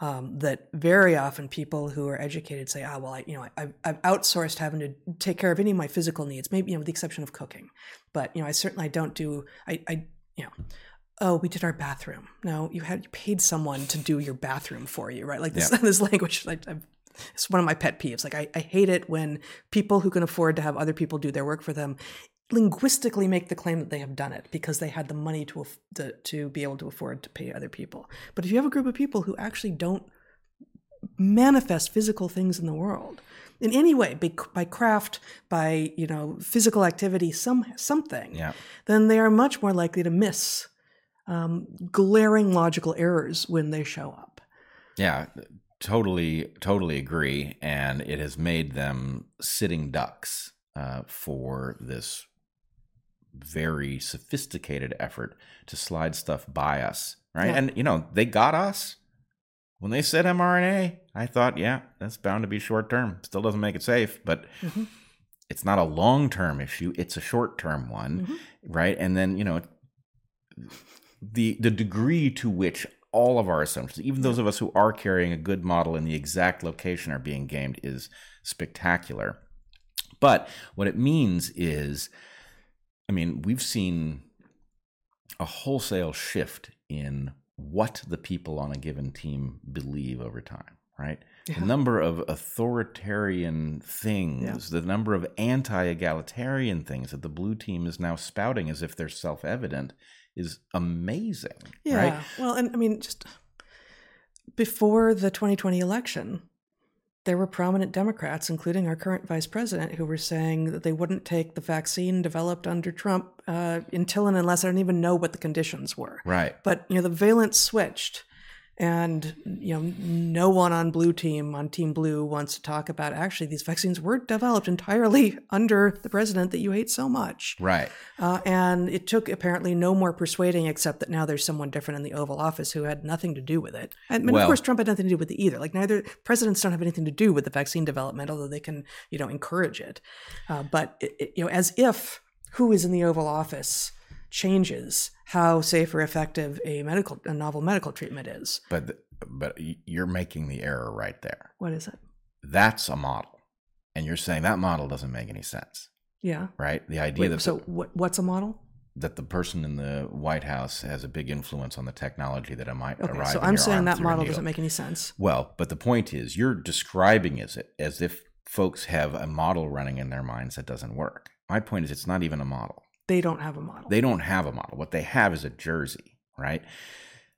um, that very often people who are educated say, "Ah, well, I, you know, I, I've outsourced having to take care of any of my physical needs, maybe you know, with the exception of cooking. But you know, I certainly don't do. I, I you know, oh, we did our bathroom. No, you had you paid someone to do your bathroom for you, right? Like this yep. this language. Like I've, it's one of my pet peeves. Like I, I hate it when people who can afford to have other people do their work for them linguistically make the claim that they have done it because they had the money to, to to be able to afford to pay other people. But if you have a group of people who actually don't manifest physical things in the world in any way by, by craft by you know physical activity some something yeah. then they are much more likely to miss um, glaring logical errors when they show up yeah totally totally agree and it has made them sitting ducks uh, for this very sophisticated effort to slide stuff by us right yeah. and you know they got us when they said mRNA, I thought, yeah, that's bound to be short term. Still doesn't make it safe, but mm-hmm. it's not a long term issue. It's a short term one, mm-hmm. right? And then you know, the the degree to which all of our assumptions, even those of us who are carrying a good model in the exact location, are being gamed, is spectacular. But what it means is, I mean, we've seen a wholesale shift in what the people on a given team believe over time, right? Yeah. The number of authoritarian things, yeah. the number of anti egalitarian things that the blue team is now spouting as if they're self evident is amazing. Yeah. Right? Well, and I mean, just before the 2020 election, there were prominent Democrats, including our current vice president, who were saying that they wouldn't take the vaccine developed under Trump uh, until and unless I don't even know what the conditions were. Right. But you know, the valence switched, and you know no one on blue team on team blue wants to talk about actually these vaccines were developed entirely under the president that you hate so much. Right. Uh, and it took apparently no more persuading except that now there's someone different in the oval office who had nothing to do with it. And, well, of course trump had nothing to do with it either. Like neither presidents don't have anything to do with the vaccine development although they can you know encourage it. Uh, but it, it, you know as if who is in the oval office changes how safe or effective a medical a novel medical treatment is. But but you're making the error right there. What is it? That's a model, and you're saying that model doesn't make any sense. Yeah. Right. The idea Wait, that so what, what's a model? That the person in the White House has a big influence on the technology that it might okay, arrive. So I'm saying that model doesn't make any sense. Well, but the point is, you're describing it as if folks have a model running in their minds that doesn't work. My point is, it's not even a model. They don't have a model. They don't have a model. What they have is a jersey, right?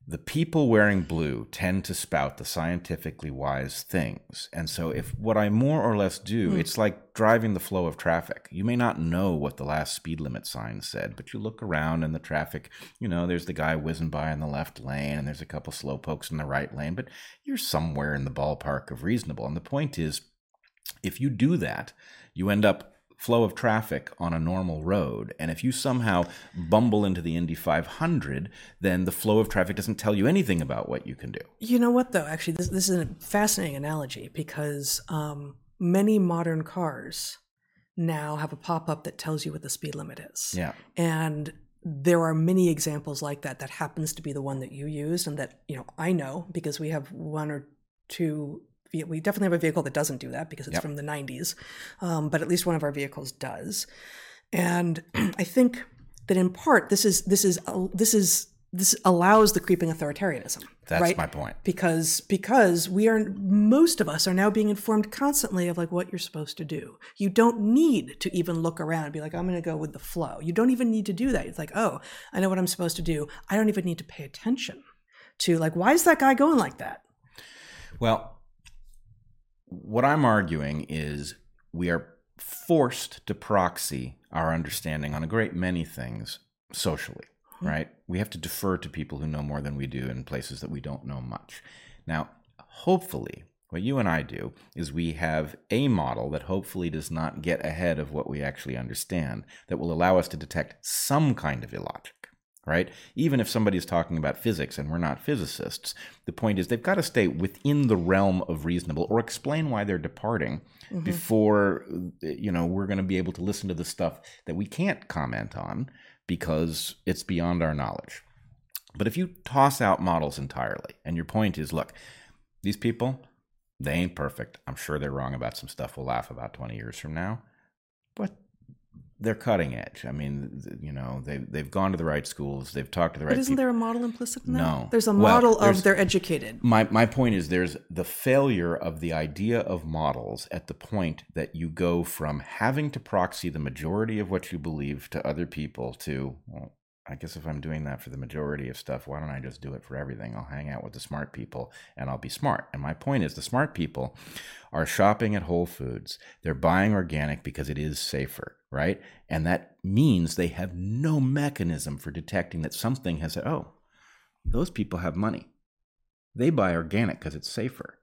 The people wearing blue tend to spout the scientifically wise things. And so, if what I more or less do, mm. it's like driving the flow of traffic. You may not know what the last speed limit sign said, but you look around and the traffic, you know, there's the guy whizzing by in the left lane and there's a couple slow pokes in the right lane, but you're somewhere in the ballpark of reasonable. And the point is, if you do that, you end up flow of traffic on a normal road. And if you somehow bumble into the Indy 500, then the flow of traffic doesn't tell you anything about what you can do. You know what, though? Actually, this, this is a fascinating analogy because um, many modern cars now have a pop up that tells you what the speed limit is. Yeah. And there are many examples like that that happens to be the one that you used and that you know i know because we have one or to we definitely have a vehicle that doesn't do that because it's Yep. from the 90s, um, but at least one of our vehicles does. And I think that in part this is this is this is this allows the creeping authoritarianism. That's right? my point. because because we are most of us are now being informed constantly of like what you're supposed to do you don't need to even look around and be like i'm going to go with the flow you don't even need to do that it's like oh i know what i'm supposed to do i don't even need to pay attention to like why is that guy going like that Well, what I'm arguing is we are forced to proxy our understanding on a great many things socially, hmm. right? We have to defer to people who know more than we do in places that we don't know much. Now, hopefully, what you and I do is we have a model that hopefully does not get ahead of what we actually understand that will allow us to detect some kind of illogic right? Even if somebody's talking about physics and we're not physicists, the point is they've got to stay within the realm of reasonable or explain why they're departing mm-hmm. before you know we're going to be able to listen to the stuff that we can't comment on because it's beyond our knowledge. But if you toss out models entirely and your point is look, these people they ain't perfect. I'm sure they're wrong about some stuff we'll laugh about 20 years from now. But they're cutting edge. I mean, you know, they they've gone to the right schools, they've talked to the right people. but isn't people. there a model implicit in that No. there's a Well, model there's- of they're educated My my point is there's the failure of the idea of models at the point that you go from having to proxy the majority of what you believe to other people to well, I guess if I'm doing that for the majority of stuff, why don't I just do it for everything? I'll hang out with the smart people and I'll be smart. And my point is the smart people are shopping at Whole Foods. They're buying organic because it is safer, right? And that means they have no mechanism for detecting that something has oh, those people have money. They buy organic because it's safer.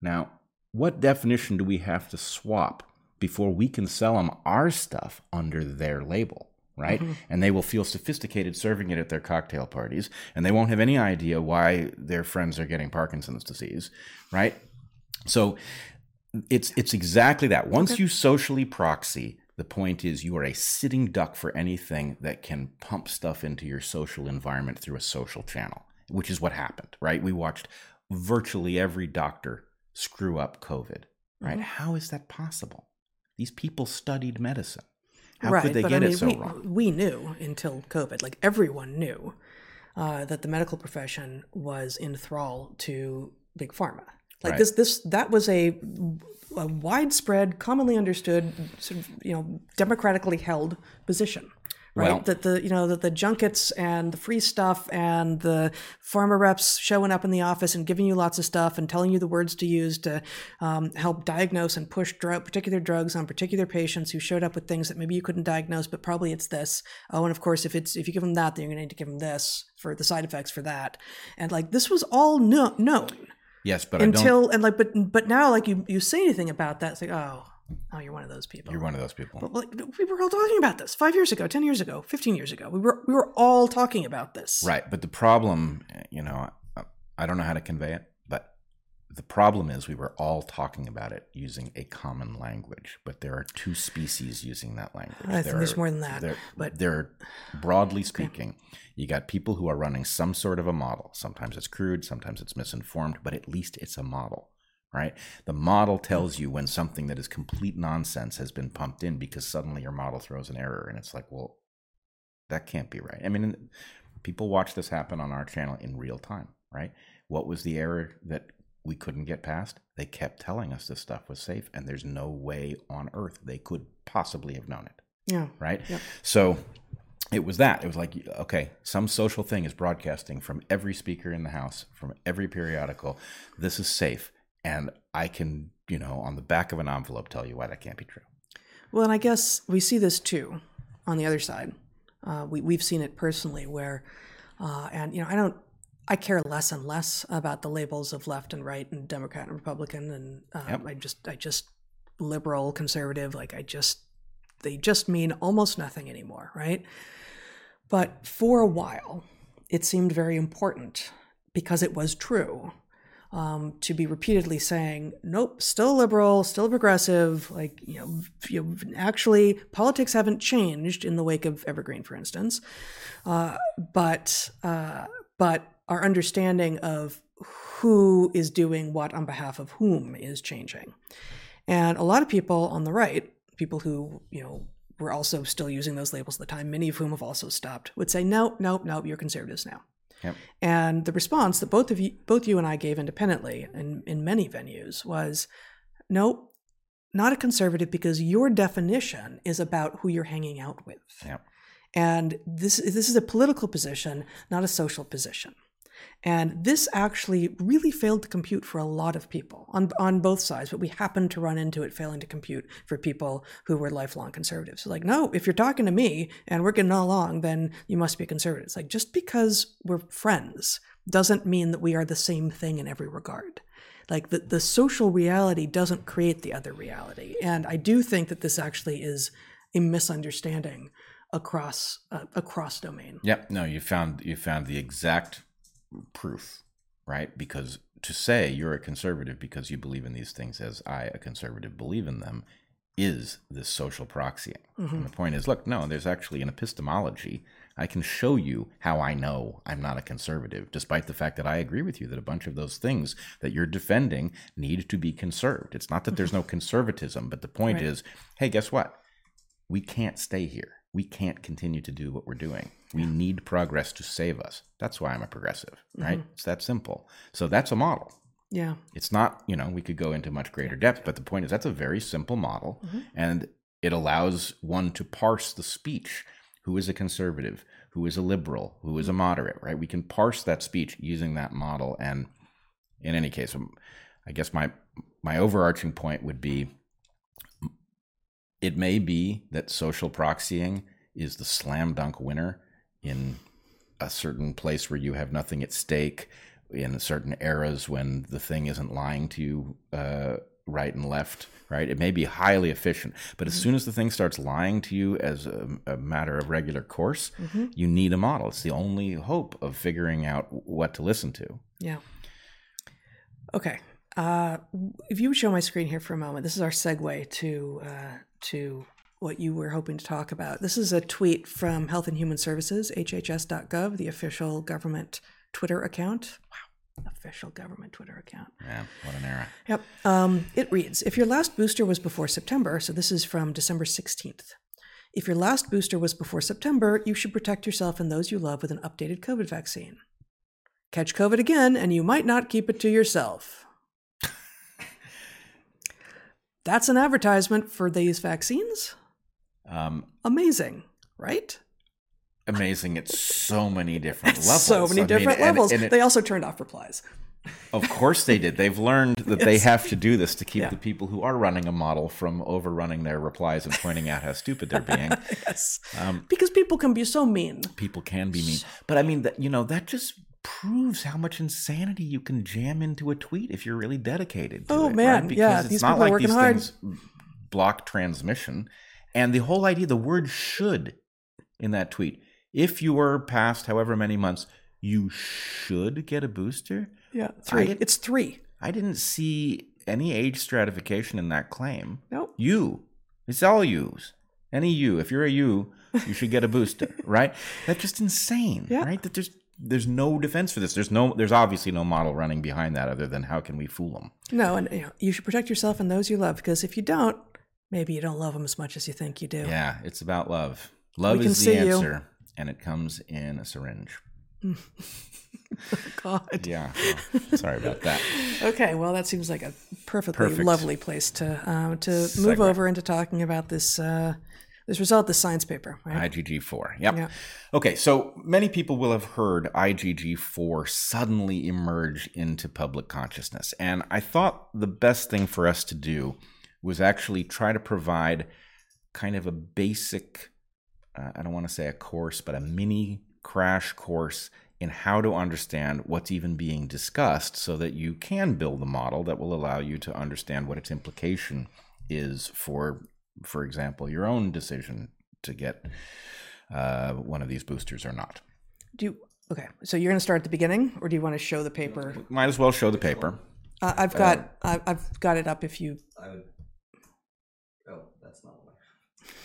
Now, what definition do we have to swap before we can sell them our stuff under their label? Right? And they will feel sophisticated serving it at their cocktail parties, and they won't have any idea why their friends are getting Parkinson's disease. Right? So it's it's exactly that. Once you socially proxy, the point is you are a sitting duck for anything that can pump stuff into your social environment through a social channel, which is what happened, right? We watched virtually every doctor screw up COVID, right? Mhm. How is that possible? These people studied medicine. How right could they but get I mean, it so we, wrong? we knew until covid like everyone knew uh, that the medical profession was in thrall to big pharma like Right. this this that was a, a widespread commonly understood sort of, you know democratically held position right? Well- that the you know that the junkets and the free stuff and the pharma reps showing up in the office and giving you lots of stuff and telling you the words to use to um, help diagnose and push drug, particular drugs on particular patients who showed up with things that maybe you couldn't diagnose but probably it's this. Oh and of course if it's if you give them that then you're going to need to give them this for the side effects for that. And like this was all no, known Yes, but I don't. until and like but but now like you you say anything about that it's like oh oh you're one of those people You're one of those people. but like we were all talking about this five years ago, ten years ago, fifteen years ago. We were we were all talking about this. Right. But the problem, you know, I- I don't know how to convey it, but the problem is we were all talking about it using a common language, but there are two species using that language. I think There there's are- more than that, There, but- there, are, broadly speaking, you got people who are running some sort of a model. Sometimes it's crude, sometimes it's misinformed, but at least it's a model. Right? The model hmm. tells you when something that is complete nonsense has been pumped in because suddenly your model throws an error, and it's like, well, that can't be right. I mean, people watch this happen on our channel in real time, right? What was the error that we couldn't get past? They kept telling us this stuff was safe, and there's no way on earth they could possibly have known it, Yeah. right? Yep. So it was that. It was like, okay, some social thing is broadcasting from every speaker in the house, from every periodical. This is safe. And I can, you know, on the back of an envelope tell you why that can't be true. Well, and I guess we see this too on the other side. Uh, we we've seen it personally where, uh, and you know, I don't. I care less and less about the labels of left and right and Democrat and Republican, and uh, Yep. I just, I just liberal, conservative. Like I just, they just mean almost nothing anymore, right? But for a while, it seemed very important because it was true um, to be repeatedly saying, "Nope, still liberal, still progressive." Like you know, you know, actually, politics haven't changed in the wake of Evergreen, for instance, uh, but uh, but our understanding of who is doing what on behalf of whom is changing. And a lot of people on the right, people who, you know, were also still using those labels at the time, many of whom have also stopped, would say, no, no, no, you're conservatives now. Yep. And the response that both of you, both you and I gave independently in, in many venues was, no, not a conservative because your definition is about who you're hanging out with. Yep. And this, this is a political position, not a social position. And this actually really failed to compute for a lot of people on, on both sides, but we happened to run into it failing to compute for people who were lifelong conservatives. So like, no, if you're talking to me and we're getting along, then you must be a conservative. It's like, just because we're friends doesn't mean that we are the same thing in every regard. Like the, the social reality doesn't create the other reality. And I do think that this actually is a misunderstanding across uh, across domain. Yep. No, you found you found the exact proof, right? Because to say you're a conservative because you believe in these things as I, a conservative, believe in them is this social proxying. Mm-hmm. And the point is, look, no, there's actually an epistemology. I can show you how I know I'm not a conservative, despite the fact that I agree with you that a bunch of those things that you're defending need to be conserved. It's not that there's no conservatism, but the point right. is, hey, guess what? We can't stay here we can't continue to do what we're doing. We yeah. need progress to save us. That's why I'm a progressive, right? Mm-hmm. It's that simple. So that's a model. Yeah. It's not, you know, we could go into much greater depth, but the point is that's a very simple model mm-hmm. and it allows one to parse the speech. Who is a conservative? Who is a liberal? Who is a moderate, right? We can parse that speech using that model. And in any case, um, I guess my my overarching point would be it may be that social proxying is the slam dunk winner in a certain place where you have nothing at stake in certain eras when the thing isn't lying to you uh, right and left right it may be highly efficient but as mm-hmm. soon as the thing starts lying to you as a, a matter of regular course mm-hmm. you need a model it's the only hope of figuring out what to listen to yeah okay uh, if you would show my screen here for a moment this is our segue to uh, to what you were hoping to talk about. This is a tweet from Health and Human Services, hhs.gov, the official government Twitter account. Wow, official government Twitter account. Yeah, what an era. Yep. Um, it reads If your last booster was before September, so this is from December 16th. If your last booster was before September, you should protect yourself and those you love with an updated COVID vaccine. Catch COVID again, and you might not keep it to yourself. That's an advertisement for these vaccines. Um, Amazing, right? Amazing at so many different levels. So many different mean, levels. And, and it, they also turned off replies. Of course they did. They've learned that yes. they have to do this to keep yeah. the people who are running a model from overrunning their replies and pointing out how stupid they're being. yes. Um, because people can be so mean. People can be mean. But I mean that you know, that just proves how much insanity you can jam into a tweet if you're really dedicated to oh, it. man, right? Because yeah, it's these not like these hard. things block transmission. And the whole idea, the word should in that tweet, if you were past however many months, you should get a booster. Yeah, three. I, it's three. I didn't see any age stratification in that claim. Nope. You. It's all yous. Any you. If you're a you, you should get a booster, right? That's just insane, yeah. right? That there's there's no defense for this. There's no there's obviously no model running behind that other than how can we fool them? No, and you, know, you should protect yourself and those you love because if you don't, maybe you don't love them as much as you think you do. Yeah, it's about love. Love is the answer, you. and it comes in a syringe. oh, God. Yeah. Well, sorry about that. okay. Well, that seems like a perfectly Perfect. lovely place to uh, to move over into talking about this uh, this result, the science paper, right? IgG4. Yep. Yeah. Okay, so many people will have heard IgG4 suddenly emerge into public consciousness. And I thought the best thing for us to do was actually try to provide kind of a basic, uh, I don't want to say a course, but a mini crash course in how to understand what's even being discussed so that you can build a model that will allow you to understand what its implication is for for example, your own decision to get uh, one of these boosters or not. Do you, okay. So you're going to start at the beginning, or do you want to show the paper? Might as well show the paper. Uh, I've got uh, I've got it up. If you. I would. Oh, that's not one.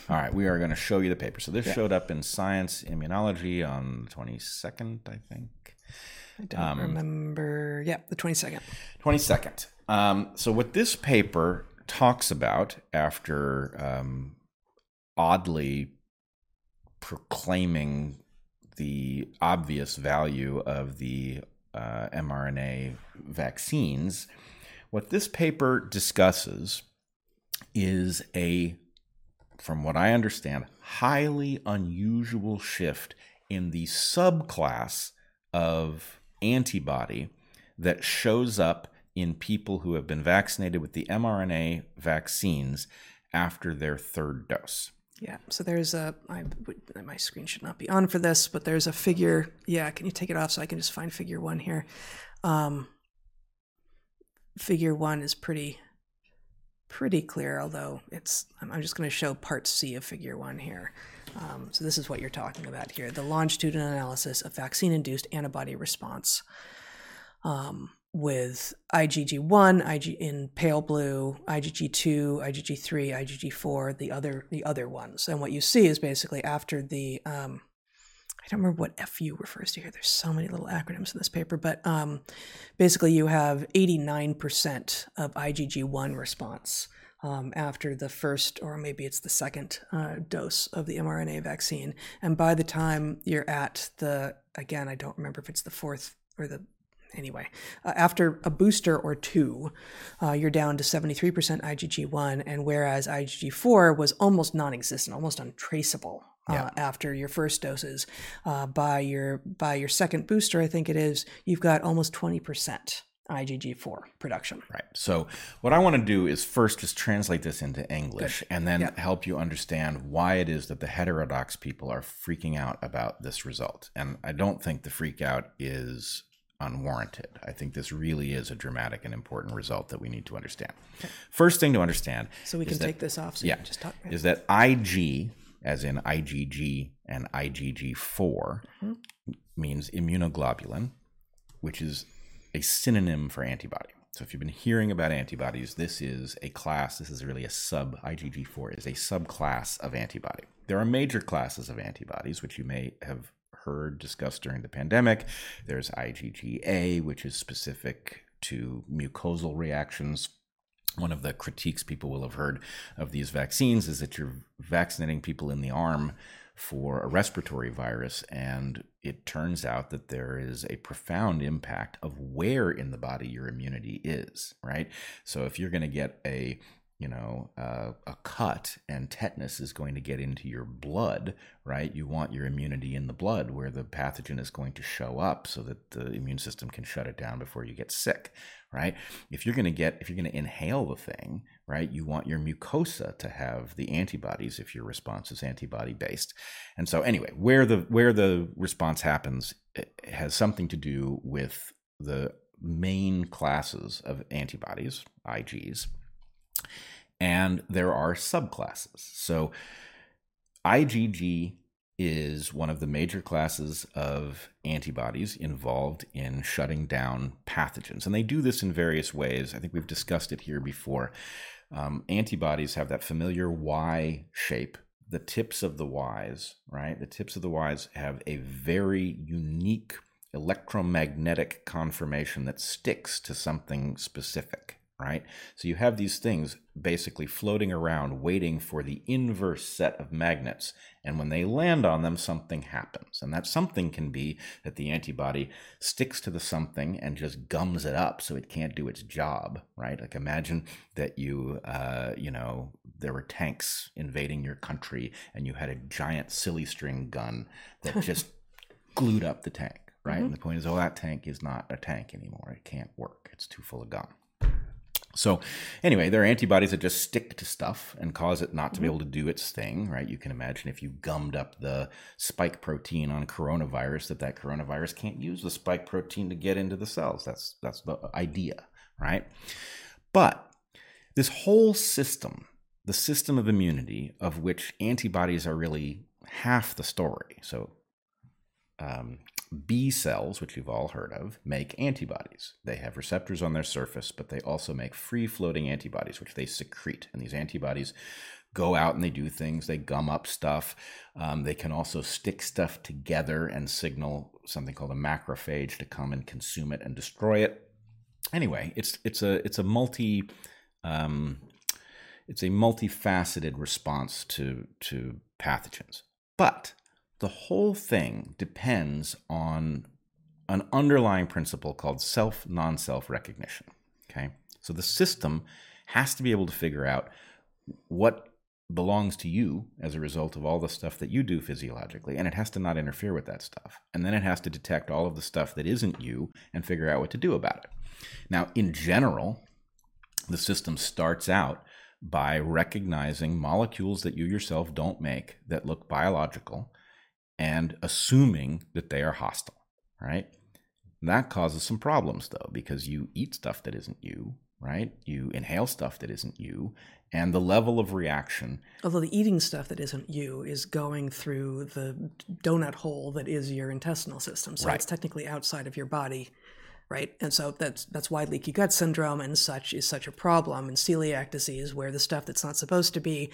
All right, we are going to show you the paper. So this yeah. showed up in Science Immunology on the 22nd, I think. I don't um, remember. Yeah, the 22nd. 22nd. Um, so, what this paper talks about after um, oddly proclaiming the obvious value of the uh, mRNA vaccines, what this paper discusses is a, from what I understand, highly unusual shift in the subclass of antibody that shows up in people who have been vaccinated with the mRNA vaccines after their third dose. Yeah, so there's a I, my screen should not be on for this, but there's a figure. Yeah, can you take it off so I can just find figure one here? Um, figure one is pretty pretty clear, although it's I'm just going to show part C of figure one here. Um, so this is what you're talking about here: the longitudinal analysis of vaccine-induced antibody response. Um, with IgG1, IG in pale blue, IgG2, IgG3, IgG4, the other the other ones. And what you see is basically after the um, I don't remember what FU refers to here. There's so many little acronyms in this paper, but um, basically you have 89% of IgG1 response um, after the first, or maybe it's the second uh, dose of the mRNA vaccine. And by the time you're at the, again, I don't remember if it's the fourth or the anyway, uh, after a booster or two, uh, you're down to 73% IgG1, and whereas IgG4 was almost non-existent, almost untraceable uh, yeah. after your first doses, uh, by your by your second booster, I think it is, you've got almost 20%. IgG4 production. Right. So, what I want to do is first just translate this into English Good. and then help you understand why it is that the heterodox people are freaking out about this result. And I don't think the freak out is unwarranted. I think this really is a dramatic and important result that we need to understand. Okay. First thing to understand. So we can that, take this off. So yeah, just talk. Is that IG, as in IgG and IgG4, mm-hmm. means immunoglobulin, which is a synonym for antibody. So if you've been hearing about antibodies, this is a class. This is really a sub IgG4 is a subclass of antibody. There are major classes of antibodies, which you may have heard discussed during the pandemic. There's IgGA, which is specific to mucosal reactions. One of the critiques people will have heard of these vaccines is that you're vaccinating people in the arm for a respiratory virus, and it turns out that there is a profound impact of where in the body your immunity is, right? So if you're going to get a you know, uh, a cut and tetanus is going to get into your blood, right? You want your immunity in the blood where the pathogen is going to show up so that the immune system can shut it down before you get sick, right? If you're going to get, if you're going to inhale the thing, right, you want your mucosa to have the antibodies if your response is antibody based. And so, anyway, where the where the response happens has something to do with the main classes of antibodies, IGs and there are subclasses. So IgG is one of the major classes of antibodies involved in shutting down pathogens. And they do this in various ways. I think we've discussed it here before. Um, antibodies have that familiar Y shape. The tips of the Ys, right? The tips of the Ys have a very unique electromagnetic conformation that sticks to something specific right? So you have these things basically floating around waiting for the inverse set of magnets. And when they land on them, something happens. And that something can be that the antibody sticks to the something and just gums it up so it can't do its job, right? Like imagine that you, uh, you know, there were tanks invading your country and you had a giant silly string gun that just glued up the tank, right? Mm-hmm. And the point is, oh, that tank is not a tank anymore. It can't work. It's too full of gum. So, anyway, there are antibodies that just stick to stuff and cause it not to be mm-hmm. able to do its thing, right? You can imagine if you gummed up the spike protein on coronavirus, that that coronavirus can't use the spike protein to get into the cells. That's that's the idea, right? But this whole system, the system of immunity, of which antibodies are really half the story. So, um, B cells, which you've all heard of, make antibodies. They have receptors on their surface, but they also make free floating antibodies, which they secrete. And these antibodies go out and they do things. They gum up stuff. Um, they can also stick stuff together and signal something called a macrophage to come and consume it and destroy it. Anyway, it's it's a it's a multi um, it's a multifaceted response to to pathogens. But the whole thing depends on an underlying principle called self non self recognition. Okay. So the system has to be able to figure out what belongs to you as a result of all the stuff that you do physiologically, and it has to not interfere with that stuff. And then it has to detect all of the stuff that isn't you and figure out what to do about it. Now, in general, the system starts out by recognizing molecules that you yourself don't make that look biological and assuming that they are hostile, right? That causes some problems though, because you eat stuff that isn't you, right? You inhale stuff that isn't you, and the level of reaction. Although the eating stuff that isn't you is going through the donut hole that is your intestinal system, so Right. it's technically outside of your body, right? And so that's that's why leaky gut syndrome and such is such a problem, and celiac disease, where the stuff that's not supposed to be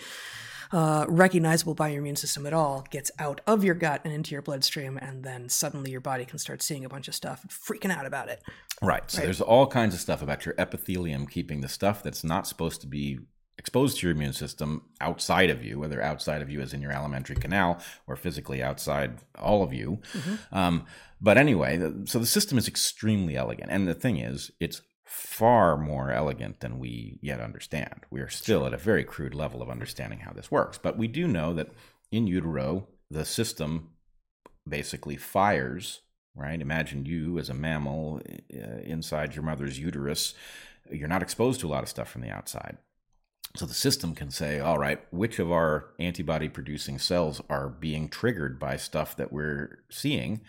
uh, recognizable by your immune system at all gets out of your gut and into your bloodstream, and then suddenly your body can start seeing a bunch of stuff and freaking out about it. Right. So Right. there's all kinds of stuff about your epithelium keeping the stuff that's not supposed to be exposed to your immune system outside of you, whether outside of you is in your alimentary canal or physically outside all of you. Um, but anyway, the, so the system is extremely elegant. And the thing is, it's far more elegant than we yet understand. We are still at a very crude level of understanding how this works. But we do know that in utero, the system basically fires, right? Imagine you as a mammal uh, inside your mother's uterus. You're not exposed to a lot of stuff from the outside. So the system can say, all right, which of our antibody producing cells are being triggered by stuff that we're seeing?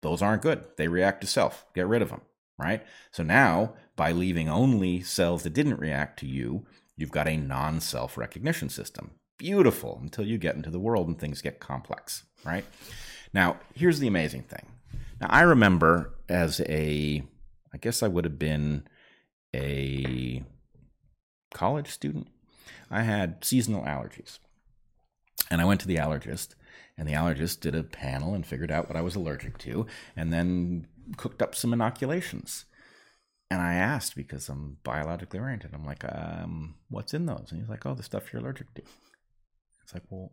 Those aren't good. They react to self. Get rid of them, right? So now, by leaving only cells that didn't react to you, you've got a non self recognition system. Beautiful until you get into the world and things get complex, right? Now, here's the amazing thing. Now, I remember as a, I guess I would have been a college student, I had seasonal allergies. And I went to the allergist, and the allergist did a panel and figured out what I was allergic to, and then cooked up some inoculations. And I asked because I'm biologically oriented. I'm like, um, what's in those? And he's like, oh, the stuff you're allergic to. It's like, well,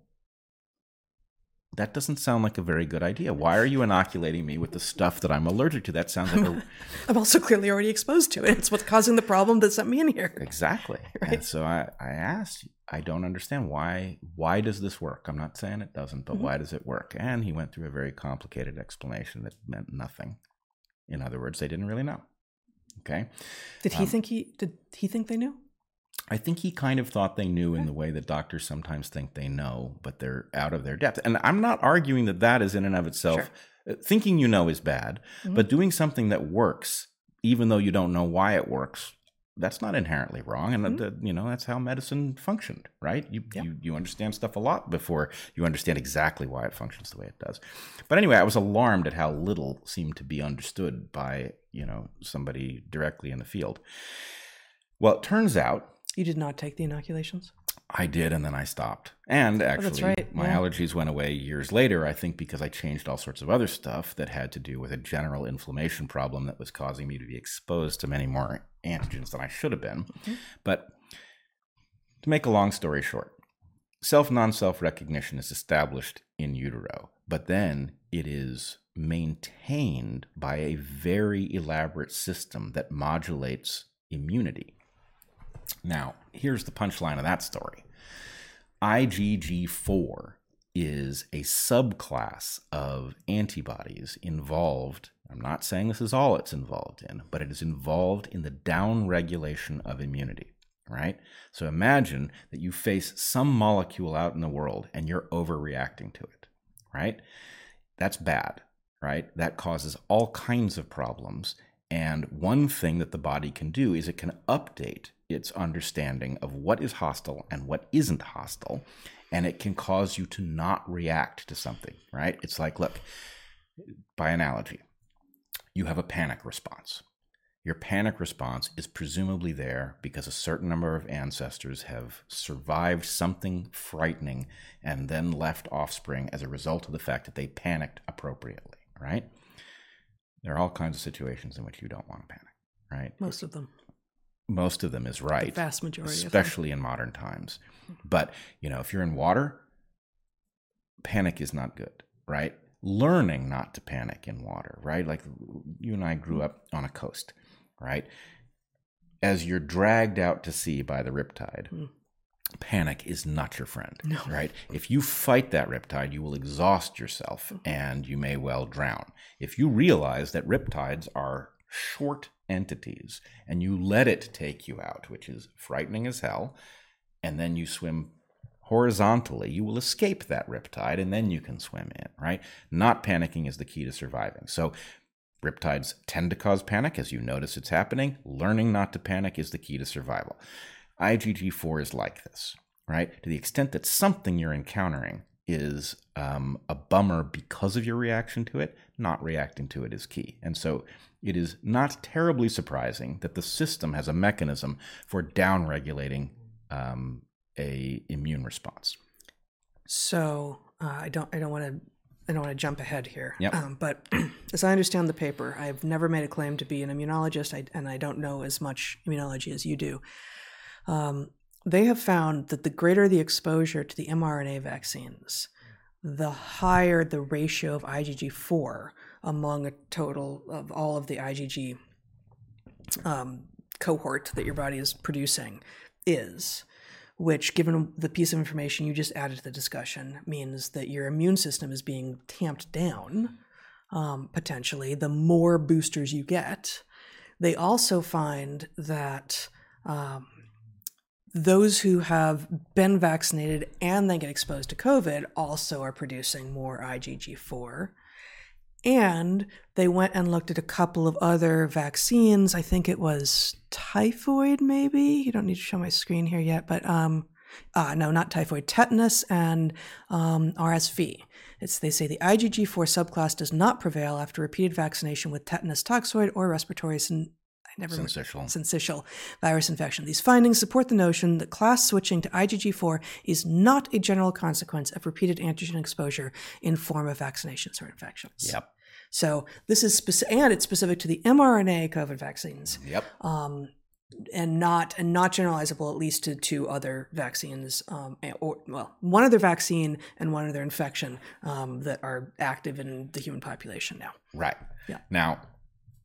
that doesn't sound like a very good idea. Why are you inoculating me with the stuff that I'm allergic to? That sounds like a I'm also clearly already exposed to it. It's what's causing the problem that sent me in here. Exactly. And so I, I asked, I don't understand why why does this work? I'm not saying it doesn't, but Mhm. why does it work? And he went through a very complicated explanation that meant nothing. In other words, they didn't really know. Okay. Did he Um, think he did he think they knew? I think he kind of thought they knew in the way that doctors sometimes think they know, but they're out of their depth. And I'm not arguing that that is in and of itself. uh, Thinking you know is bad, Mhm. but doing something that works, even though you don't know why it works, that's not inherently wrong. And Mhm. that, you know that's how medicine functioned, right? You, Yeah. you you understand stuff a lot before you understand exactly why it functions the way it does. But anyway, I was alarmed at how little seemed to be understood by you know somebody directly in the field. Well, it turns out You did not take the inoculations? I did, and then I stopped. And actually, Oh, right, my yeah. allergies went away years later. I think because I changed all sorts of other stuff that had to do with a general inflammation problem that was causing me to be exposed to many more antigens than I should have been. Mhm. But to make a long story short, self non self recognition is established in utero, but then it is maintained by a very elaborate system that modulates immunity. Now, here's the punchline of that story IgG4 is a subclass of antibodies involved. I'm not saying this is all it's involved in, but it is involved in the downregulation of immunity, right? So imagine that you face some molecule out in the world and you're overreacting to it, right? That's bad, right? That causes all kinds of problems. And one thing that the body can do is it can update its understanding of what is hostile and what isn't hostile. And it can cause you to not react to something, right? It's like, look, by analogy, you have a panic response. your panic response is presumably there because a certain number of ancestors have survived something frightening and then left offspring as a result of the fact that they panicked appropriately, right? There are all kinds of situations in which you don't want to panic, right? Most of them. Most of them is right. The vast majority, especially in modern times. But, you know, if you're in water, panic is not good, right? Learning not to panic in water, right? Like you and I grew up on a coast right? As you're dragged out to sea by the riptide, mm. panic is not your friend, no. right? If you fight that riptide, you will exhaust yourself hmm. and you may well drown. If you realize that riptides are short entities and you let it take you out, which is frightening as hell, and then you swim horizontally, you will escape that riptide and then you can swim in, right? Not panicking is the key to surviving. So Riptides tend to cause panic as you notice it's happening. Learning not to panic is the key to survival. IgG4 is like this, right? To the extent that something you're encountering is um, a bummer because of your reaction to it, not reacting to it is key. And so it is not terribly surprising that the system has a mechanism for downregulating um, a immune response. So uh, I don't I don't want to I don't want to jump ahead here, yep. um, but as I understand the paper, I've never made a claim to be an immunologist, I, and I don't know as much immunology as you do. Um, they have found that the greater the exposure to the mRNA vaccines, the higher the ratio of IgG4 among a total of all of the IgG um, cohort that your body is producing is which, given the piece of information you just added to the discussion, means that your immune system is being tamped down um, potentially the more boosters you get. They also find that um, those who have been vaccinated and then get exposed to COVID also are producing more IgG4. And they went and looked at a couple of other vaccines. I think it was typhoid, maybe. You don't need to show my screen here yet, but um, uh, no, not typhoid, tetanus and um, RSV. It's, they say the IgG4 subclass does not prevail after repeated vaccination with tetanus toxoid or respiratory I never syncytial. syncytial virus infection. These findings support the notion that class switching to IgG4 is not a general consequence of repeated antigen exposure in form of vaccinations or infections. Yep. So this is specific, and it's specific to the mRNA COVID vaccines. Yep. Um, and not and not generalizable at least to two other vaccines um, or well one other vaccine and one other infection um, that are active in the human population now right yeah now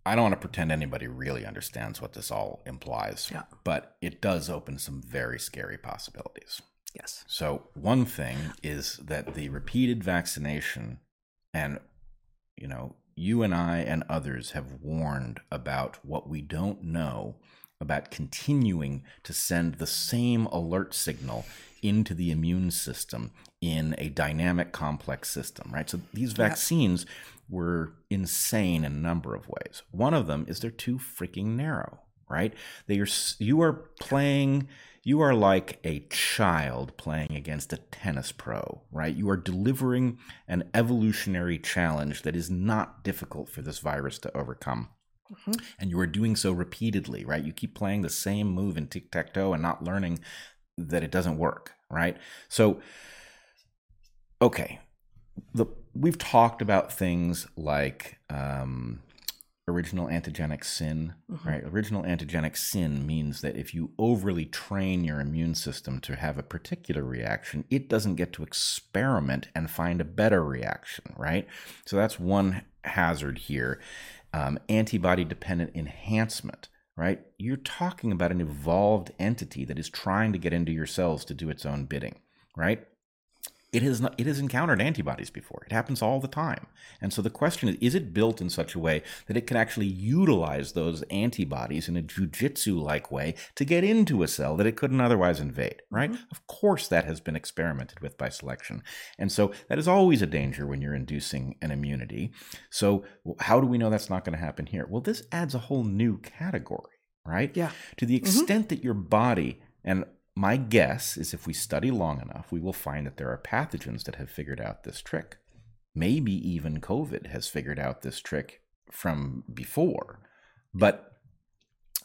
i don't want to pretend anybody really understands what this all implies yeah. but it does open some very scary possibilities yes so one thing is that the repeated vaccination and you know you and i and others have warned about what we don't know about continuing to send the same alert signal into the immune system in a dynamic complex system, right? So these vaccines yep. were insane in a number of ways. One of them is they're too freaking narrow, right? They are you are playing you are like a child playing against a tennis pro, right? You are delivering an evolutionary challenge that is not difficult for this virus to overcome. Mm-hmm. And you are doing so repeatedly, right? You keep playing the same move in tic tac toe and not learning that it doesn't work, right? So, okay, the we've talked about things like um, original antigenic sin, mm-hmm. right? Original antigenic sin means that if you overly train your immune system to have a particular reaction, it doesn't get to experiment and find a better reaction, right? So that's one hazard here um, antibody dependent enhancement, right? You're talking about an evolved entity that is trying to get into your cells to do its own bidding, right? It has not, it has encountered antibodies before. It happens all the time. And so the question is, is it built in such a way that it can actually utilize those antibodies in a jujitsu like way to get into a cell that it couldn't otherwise invade, right? Mm-hmm. Of course that has been experimented with by selection. And so that is always a danger when you're inducing an immunity. So how do we know that's not going to happen here? Well, this adds a whole new category, right? Yeah. To the mm-hmm. extent mm-hmm. that your body and my guess is if we study long enough, we will find that there are pathogens that have figured out this trick. Maybe even COVID has figured out this trick from before. But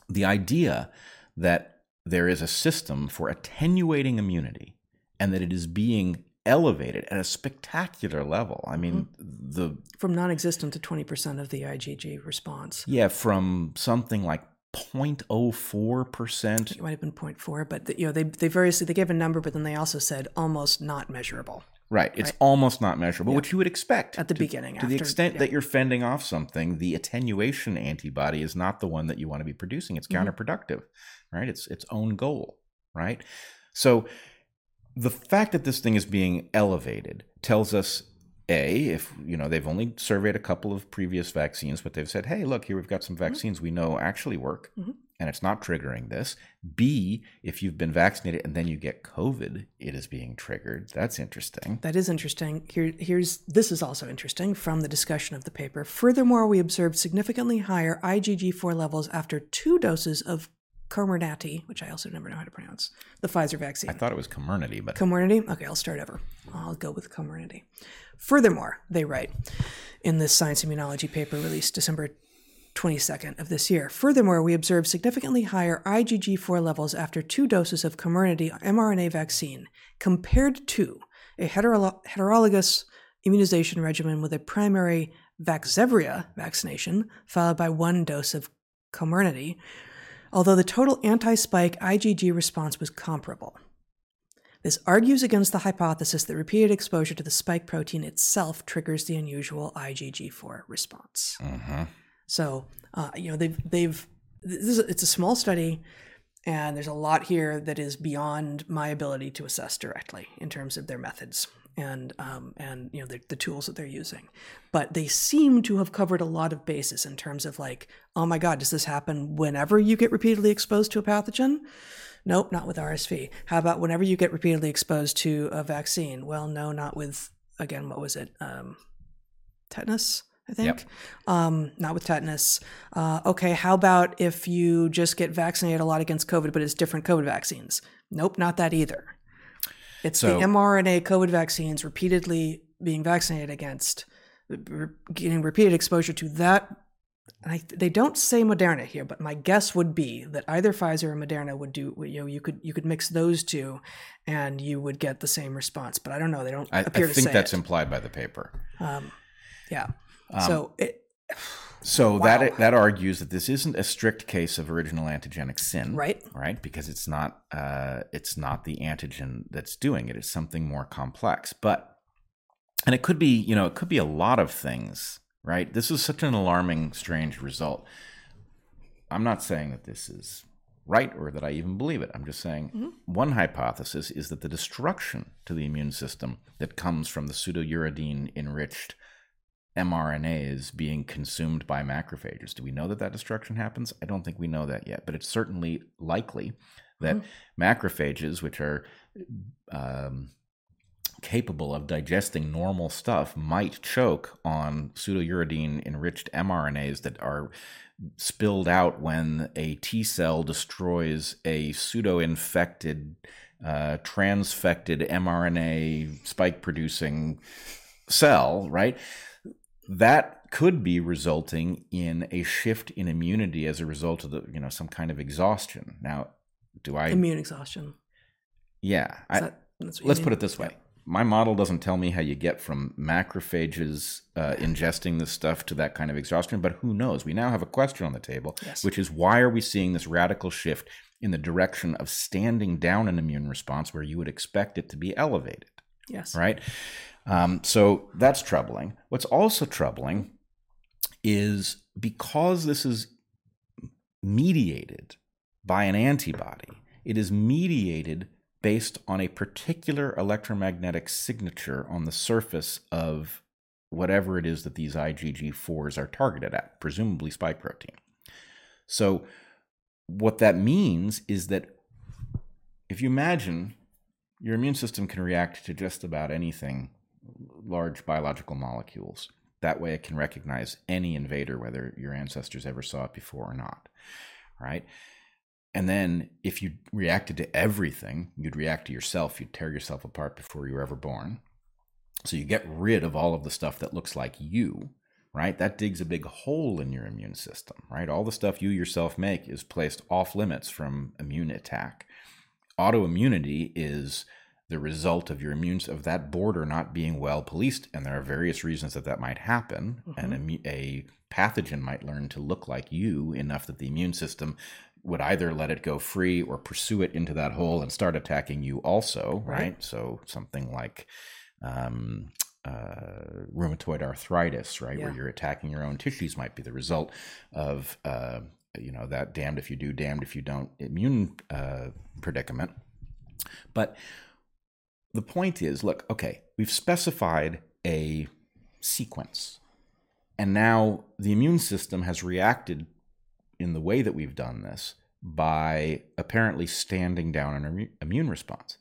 the idea that there is a system for attenuating immunity and that it is being elevated at a spectacular level. I mean, mm-hmm. the from non-existent to 20% of the IgG response. Yeah, from something like 0.04%. It might have been 0.4, but the, you know, they they variously they gave a number but then they also said almost not measurable. Right. It's right. almost not measurable, yeah. which you would expect at the to, beginning. To after, the extent yeah. that you're fending off something, the attenuation antibody is not the one that you want to be producing. It's mm-hmm. counterproductive, right? It's its own goal, right? So the fact that this thing is being elevated tells us a if you know they've only surveyed a couple of previous vaccines but they've said hey look here we've got some mm-hmm. vaccines mm-hmm. we know actually work mm-hmm. and it's not triggering this b if you've been vaccinated and then you get covid it is being triggered that's interesting that is interesting here here's this is also interesting from the discussion of the paper furthermore we observed significantly higher igg4 levels after two doses of Comirnaty, which I also never know how to pronounce, the Pfizer vaccine. I thought it was Comirnaty, but Comirnaty. Okay, I'll start over. I'll go with Comirnaty. Furthermore, they write in this Science Immunology paper released December 22nd of this year. Furthermore, we observed significantly higher IgG4 levels after two doses of Comirnaty mRNA vaccine compared to a heterolo- heterologous immunization regimen with a primary Vaxzevria vaccination followed by one dose of Comirnaty, although the total anti spike IgG response was comparable. This argues against the hypothesis that repeated exposure to the spike protein itself triggers the unusual IgG4 response. Mm-hmm. So, uh, you know, they've, they've this is, it's a small study, and there's a lot here that is beyond my ability to assess directly in terms of their methods and um, and you know the, the tools that they're using but they seem to have covered a lot of bases in terms of like oh my god does this happen whenever you get repeatedly exposed to a pathogen nope not with rsv how about whenever you get repeatedly exposed to a vaccine well no not with again what was it um, tetanus I think. Yep. Um, not with tetanus. Uh, okay, how about if you just get vaccinated a lot against COVID, but it's different COVID vaccines? Nope, not that either. It's so, the mRNA COVID vaccines repeatedly being vaccinated against, getting repeated exposure to that. And I, they don't say Moderna here, but my guess would be that either Pfizer or Moderna would do. You know, you could you could mix those two, and you would get the same response. But I don't know. They don't I, appear I to say. I think that's it. implied by the paper. Um, yeah. Um, so it, so wow. that that argues that this isn't a strict case of original antigenic sin, right? Right, because it's not uh, it's not the antigen that's doing it; it's something more complex. But and it could be you know it could be a lot of things, right? This is such an alarming, strange result. I'm not saying that this is right or that I even believe it. I'm just saying mm-hmm. one hypothesis is that the destruction to the immune system that comes from the pseudouridine enriched mRNAs being consumed by macrophages. Do we know that that destruction happens? I don't think we know that yet, but it's certainly likely that mm-hmm. macrophages, which are um, capable of digesting normal stuff, might choke on pseudouridine enriched mRNAs that are spilled out when a T cell destroys a pseudo infected, uh, transfected mRNA spike producing cell, right? that could be resulting in a shift in immunity as a result of the you know some kind of exhaustion now do i immune exhaustion yeah I, let's mean? put it this way yeah. My model doesn't tell me how you get from macrophages uh, ingesting this stuff to that kind of exhaustion but who knows we now have a question on the table yes. which is why are we seeing this radical shift in the direction of standing down an immune response where you would expect it to be elevated yes right um, so that's troubling. What's also troubling is because this is mediated by an antibody, it is mediated based on a particular electromagnetic signature on the surface of whatever it is that these IgG4s are targeted at, presumably spike protein. So, what that means is that if you imagine your immune system can react to just about anything large biological molecules. That way it can recognize any invader, whether your ancestors ever saw it before or not. Right? And then if you reacted to everything, you'd react to yourself, you'd tear yourself apart before you were ever born. So you get rid of all of the stuff that looks like you. right? That digs a big hole in your immune system, right? All the stuff you yourself make is placed off limits from immune attack. Autoimmunity is the result of your immune of that border not being well policed, and there are various reasons that that might happen. Mhm. And a, a pathogen might learn to look like you enough that the immune system would either let it go free or pursue it into that hole and start attacking you also, right? Right. So something like um, uh, rheumatoid arthritis, right, where you're attacking your own tissues, might be the result of uh, you know that damned if you do, damned if you don't immune uh, predicament. But the point is, look, okay, we've specified a sequence, and now the immune system has reacted in the way that we've done this by apparently standing down an immune response.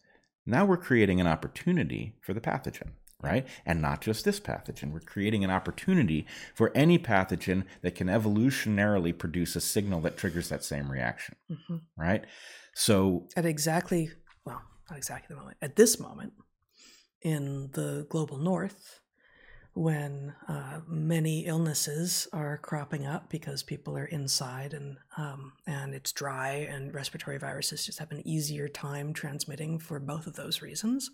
Now we're creating an opportunity for the pathogen, right? And not just this pathogen. We're creating an opportunity for any pathogen that can evolutionarily produce a signal that triggers that same reaction, Mhm. right? So, At exactly, well, not exactly the moment, at this moment in the global north, when uh, many illnesses are cropping up because people are inside and um, and it's dry and respiratory viruses just have an easier time transmitting for both of those reasons.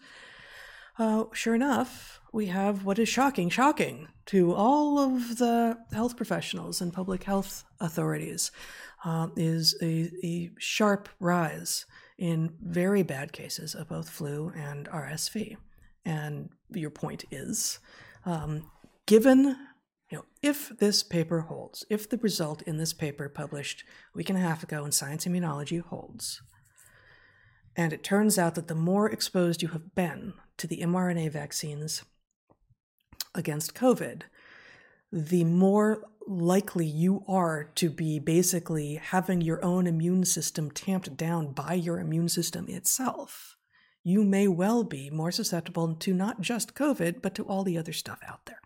Uh, sure enough, we have what is shocking, shocking to all of the health professionals and public health authorities, uh, is a, a sharp rise in very bad cases of both flu and RSV. And your point is, um, given you know, if this paper holds, if the result in this paper published a week and a half ago in Science Immunology holds, and it turns out that the more exposed you have been to the mRNA vaccines against COVID, the more likely you are to be basically having your own immune system tamped down by your immune system itself. You may well be more susceptible to not just COVID, but to all the other stuff out there.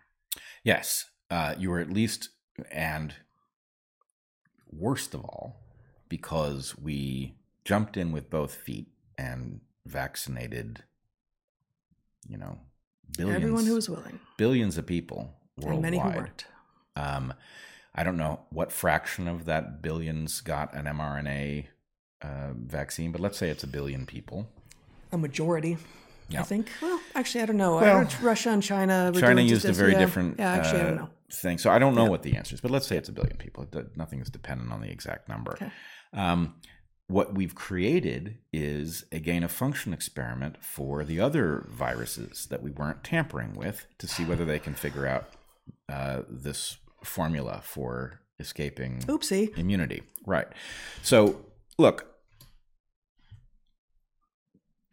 yes, uh, you were at least, and worst of all, because we jumped in with both feet and vaccinated, you know, billions, Everyone who was willing, billions of people worldwide. and many who weren't. Um, I don't know what fraction of that billions got an mRNA uh, vaccine, but let's say it's a billion people. A majority, Yeah. I think. Well, actually, I don't know. I Well, heard Russia and China. China doing used a very yeah. different Yeah, actually, I uh, don't know. thing, so I don't know Yeah. what the answer is. But let's say it's a billion people. It, nothing is dependent on the exact number. Okay. Um, what we've created is a gain of function experiment for the other viruses that we weren't tampering with to see whether they can figure out uh, this formula for escaping Oopsie. immunity. Right. So, look,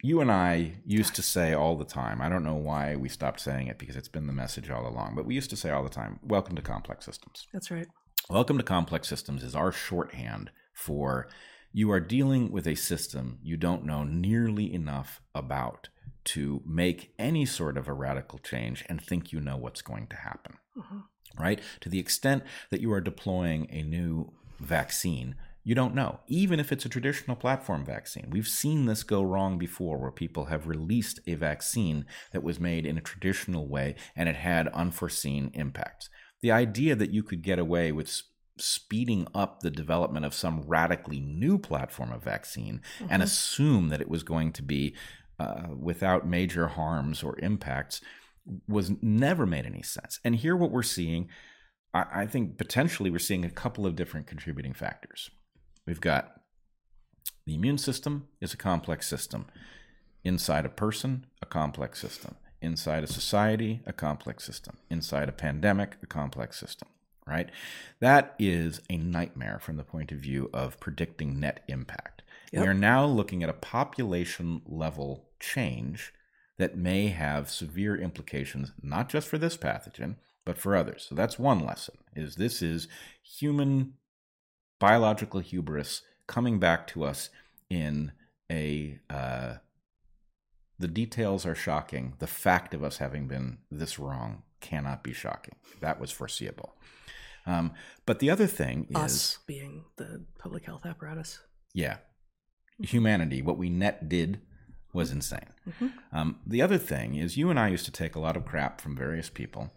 you and I used to say all the time, I don't know why we stopped saying it because it's been the message all along, but we used to say all the time, welcome to complex systems. That's right. Welcome to complex systems is our shorthand for you are dealing with a system you don't know nearly enough about to make any sort of a radical change and think you know what's going to happen Mhm. right? To the extent that you are deploying a new vaccine, you don't know, even if it's a traditional platform vaccine. We've seen this go wrong before where people have released a vaccine that was made in a traditional way and it had unforeseen impacts. The idea that you could get away with speeding up the development of some radically new platform of vaccine and Mhm. assume that it was going to be uh, without major harms or impacts was never made any sense. And here, what we're seeing, I, I think potentially we're seeing a couple of different contributing factors. We've got the immune system is a complex system. Inside a person, a complex system. Inside a society, a complex system. Inside a pandemic, a complex system. Right? That is a nightmare from the point of view of predicting net impact. Yep. We are now looking at a population level change that may have severe implications not just for this pathogen but for others so that's one lesson is this is human biological hubris coming back to us in a uh, the details are shocking the fact of us having been this wrong cannot be shocking that was foreseeable um, but the other thing is Us being the public health apparatus. yeah humanity what we net did was insane Mhm. um, the other thing is, you and I used to take a lot of crap from various people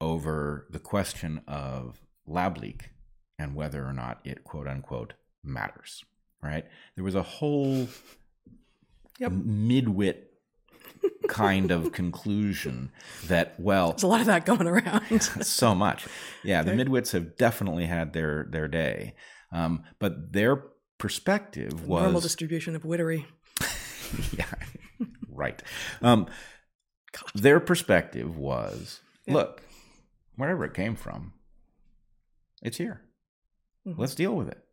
over the question of lab leak and whether or not it quote unquote matters. Right? There was a whole Yep. midwit kind of conclusion that well There's a lot of that going around. so much. Yeah, the midwits have definitely had their their day, um, but their perspective was Normal distribution of wittery. yeah, right. Um, their perspective was, Yeah. look, wherever it came from, it's here. Mhm. Let's deal with it.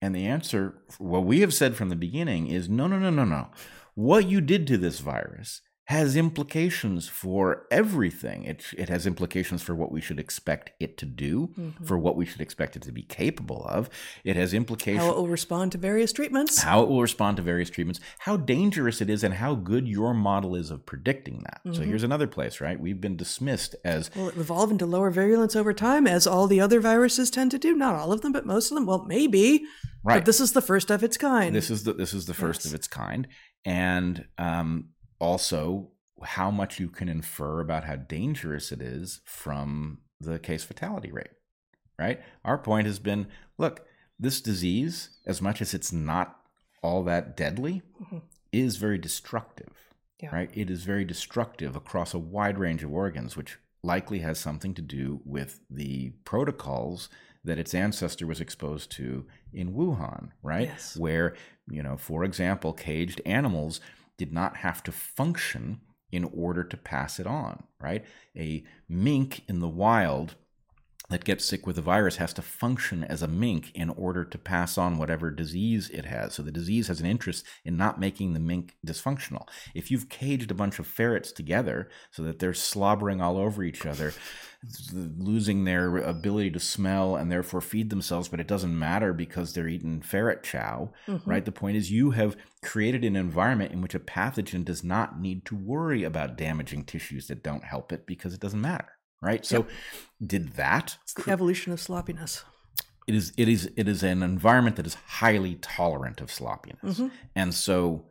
And the answer, what we have said from the beginning, is no, no, no, no, no. What you did to this virus has implications for everything. It, it has implications for what we should expect it to do, Mhm. for what we should expect it to be capable of. It has implications How it will respond to various treatments. how it will respond to various treatments, how dangerous it is, and how good your model is of predicting that. So Mhm. here's another place, right? We've been dismissed as Will it evolve into lower virulence over time, as all the other viruses tend to do? Not all of them, but most of them. Well, maybe. right. But this is the first of its kind. this is the this is the first Yes. of its kind, and um, also how much you can infer about how dangerous it is from the case fatality rate. Right. Our point has been, look, this disease, as much as it's not all that deadly, Mhm. is very destructive. Yeah. Right. It is very destructive across a wide range of organs, which likely has something to do with the protocols that its ancestor was exposed to in Wuhan, right? Yes. Where, you know, for example, caged animals did not have to function in order to pass it on, right? A mink in the wild that gets sick with the virus has to function as a mink in order to pass on whatever disease it has. So the disease has an interest in not making the mink dysfunctional. If you've caged a bunch of ferrets together so that they're slobbering all over each other, losing their ability to smell and therefore feed themselves, but it doesn't matter because they're eating ferret chow, Mhm. right? The point is you have created an environment in which a pathogen does not need to worry about damaging tissues that don't help it because it doesn't matter, right? So did that It's the evolution of sloppiness. it is it is it is an environment that is highly tolerant of sloppiness. Mhm. And so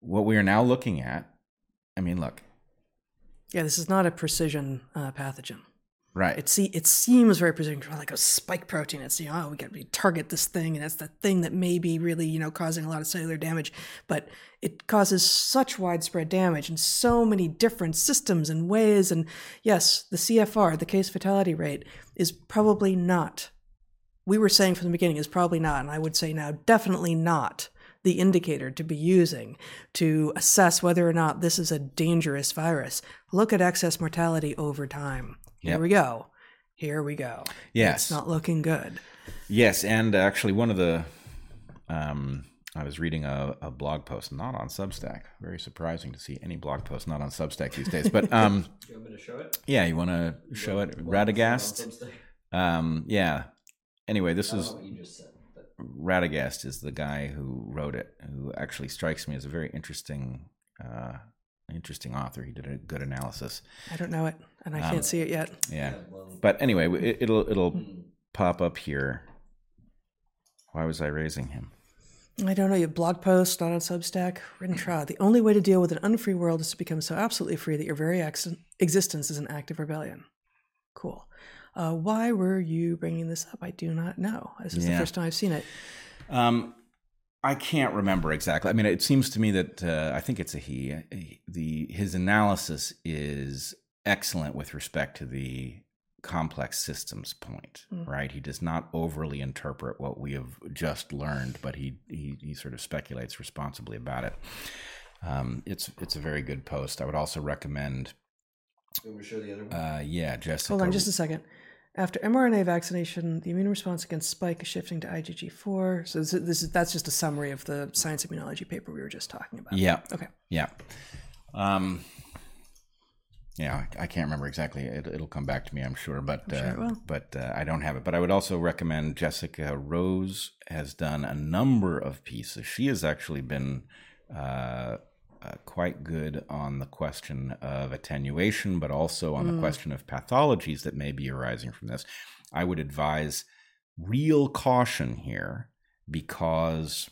what we are now looking at, I mean, look, Yeah, this is not a precision uh, pathogen. Right. It see it seems very precision, like a spike protein. It's you know, oh, we got to target this thing, and that's the thing that may be really you know causing a lot of cellular damage. But it causes such widespread damage in so many different systems and ways. And yes, the CFR, the case fatality rate, is probably not. We were saying from the beginning is probably not, and I would say now definitely not the indicator to be using to assess whether or not this is a dangerous virus. Look at excess mortality over time. Here Yep. we go. Here we go. Yes. It's not looking good. Yes, and actually, one of the, um, I was reading a, a blog post, not on Substack. Very surprising to see any blog post not on Substack these days. But um, You want me to show it? yeah, you want to show it? Radagast. Um, yeah. Anyway, this is know what you just said, but Radagast is the guy who wrote it, who actually strikes me as a very interesting, uh, interesting author. He did a good analysis. I don't know it, and I Um, can't see it yet. Yeah. But anyway, it, it'll it'll pop up here. Why was I raising him? I don't know. You have blog posts, not on Substack. Written trial. The only way to deal with an unfree world is to become so absolutely free that your very ex- existence is an act of rebellion. Cool. Uh, why were you bringing this up? I do not know. This is the first time I've seen it. Um, I can't remember exactly. I mean, it seems to me that uh, I think it's a he. The his analysis is excellent with respect to the complex systems point, Mm. right? He does not overly interpret what we have just learned, but he he, he sort of speculates responsibly about it. Um, it's it's a very good post. I would also recommend, you want me show the other one? uh, yeah, Jessica. Hold on just a second. After mRNA vaccination, the immune response against spike is shifting to IgG4. So this, this is that's just a summary of the science immunology paper we were just talking about. Yeah. Okay. Yeah. Um, yeah, I, I can't remember exactly. It, it'll come back to me, I'm sure, but I'm sure it uh, will. but uh, I don't have it. But I would also recommend Jessica Rose has done a number of pieces. She has actually been uh, uh, quite good on the question of attenuation, but also on the Mm. question of pathologies that may be arising from this. I would advise real caution here because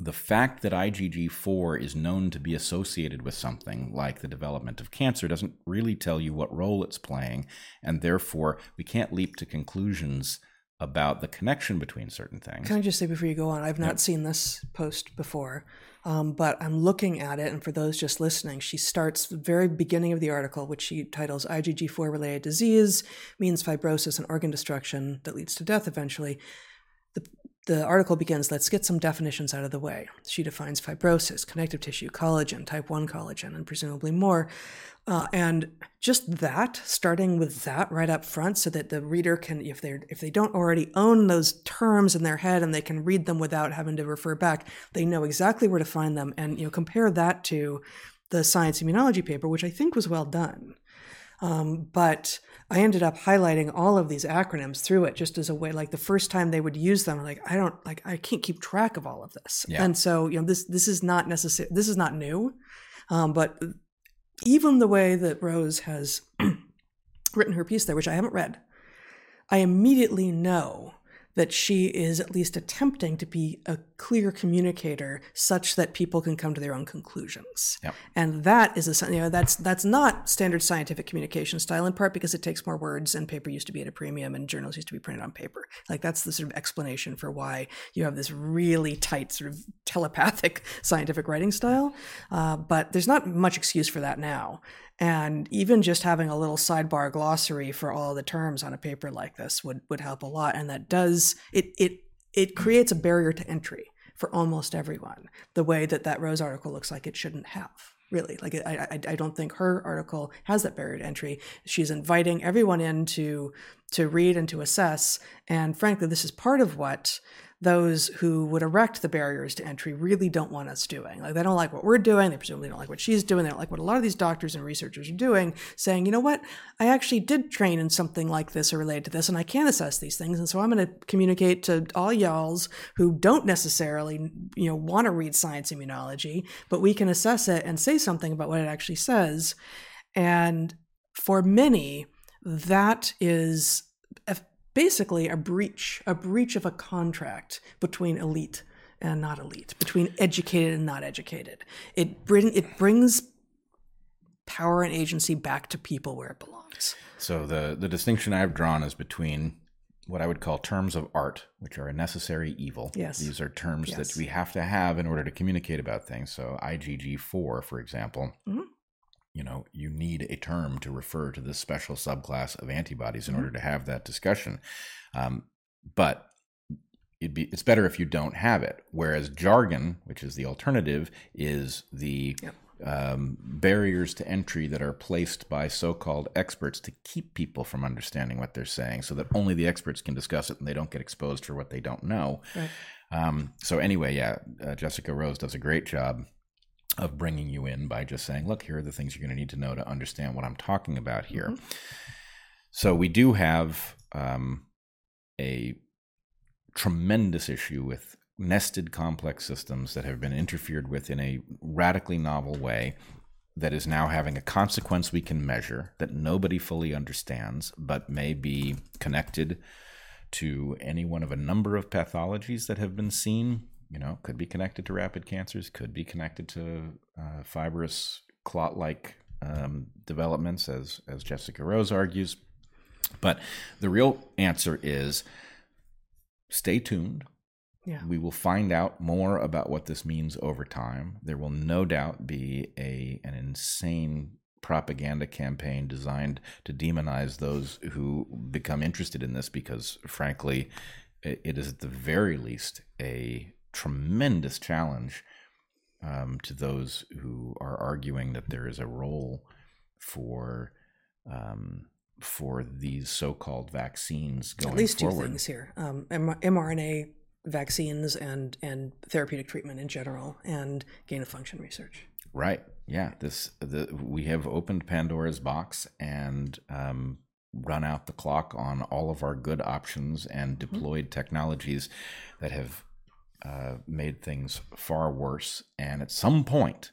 the fact that IgG4 is known to be associated with something like the development of cancer doesn't really tell you what role it's playing, and therefore we can't leap to conclusions about the connection between certain things. Can I just say before you go on, I've not seen this post before, um, but I'm looking at it, and for those just listening, she starts the very beginning of the article, which she titles IgG4 related disease means fibrosis and organ destruction that leads to death eventually. The, the article begins let's get some definitions out of the way. She defines fibrosis, connective tissue, collagen, type 1 collagen, and presumably more. Uh, and just that, starting with that right up front, so that the reader can, if they if they don't already own those terms in their head and they can read them without having to refer back, they know exactly where to find them. And you know, compare that to the science immunology paper, which I think was well done. Um, but I ended up highlighting all of these acronyms through it just as a way, like the first time they would use them, like I don't like I can't keep track of all of this, yeah. and so you know this this is not necessary. This is not new, um, but even the way that Rose has written her piece there, which I haven't read, I immediately know that she is at least attempting to be a clear communicator such that people can come to their own conclusions. Yep. And that is a you know that's that's not standard scientific communication style in part because it takes more words and paper used to be at a premium and journals used to be printed on paper. Like that's the sort of explanation for why you have this really tight sort of telepathic scientific writing style. Uh, but there's not much excuse for that now. And even just having a little sidebar glossary for all the terms on a paper like this would, would help a lot. And that does, it, it, it creates a barrier to entry for almost everyone, the way that that Rose article looks like it shouldn't have. Really, like I, I, I don't think her article has that barrier to entry. She's inviting everyone in to to read and to assess, and frankly, this is part of what those who would erect the barriers to entry really don't want us doing. Like they don't like what we're doing. They presumably don't like what she's doing. They don't like what a lot of these doctors and researchers are doing, saying, you know what, I actually did train in something like this or related to this, and I can assess these things. And so I'm going to communicate to all y'alls who don't necessarily, you know, want to read science immunology, but we can assess it and say something about what it actually says. And for many, that is basically a breach, a breach of a contract between elite and not elite, between educated and not educated. It bring it brings power and agency back to people where it belongs. So the the distinction I've drawn is between what I would call terms of art, which are a necessary evil. Yes. These are terms yes. that we have to have in order to communicate about things. So IgG4, for example, mm-hmm you know you need a term to refer to this special subclass of antibodies in mm-hmm. order to have that discussion um, but it'd be it's better if you don't have it whereas jargon which is the alternative is the yep. um, barriers to entry that are placed by so-called experts to keep people from understanding what they're saying so that only the experts can discuss it and they don't get exposed for what they don't know right. um, so anyway yeah uh, jessica rose does a great job of bringing you in by just saying, look, here are the things you're going to need to know to understand what I'm talking about here. Mm-hmm. So we do have um, a tremendous issue with nested complex systems that have been interfered with in a radically novel way that is now having a consequence we can measure that nobody fully understands, but may be connected to any one of a number of pathologies that have been seen you know, could be connected to rapid cancers, could be connected to uh, fibrous clot-like um, developments, as as Jessica Rose argues. But the real answer is stay tuned. Yeah. We will find out more about what this means over time. There will no doubt be a an insane propaganda campaign designed to demonize those who become interested in this because frankly it is at the very least a tremendous challenge um, to those who are arguing that there is a role for um, for these so-called vaccines going At least forward. two things here: um, mRNA vaccines and and therapeutic treatment in general, and gain of function research. Right. Yeah. This the we have opened Pandora's box and um, run out the clock on all of our good options and mm-hmm. deployed mm-hmm. technologies that have uh, made things far worse. And at some point,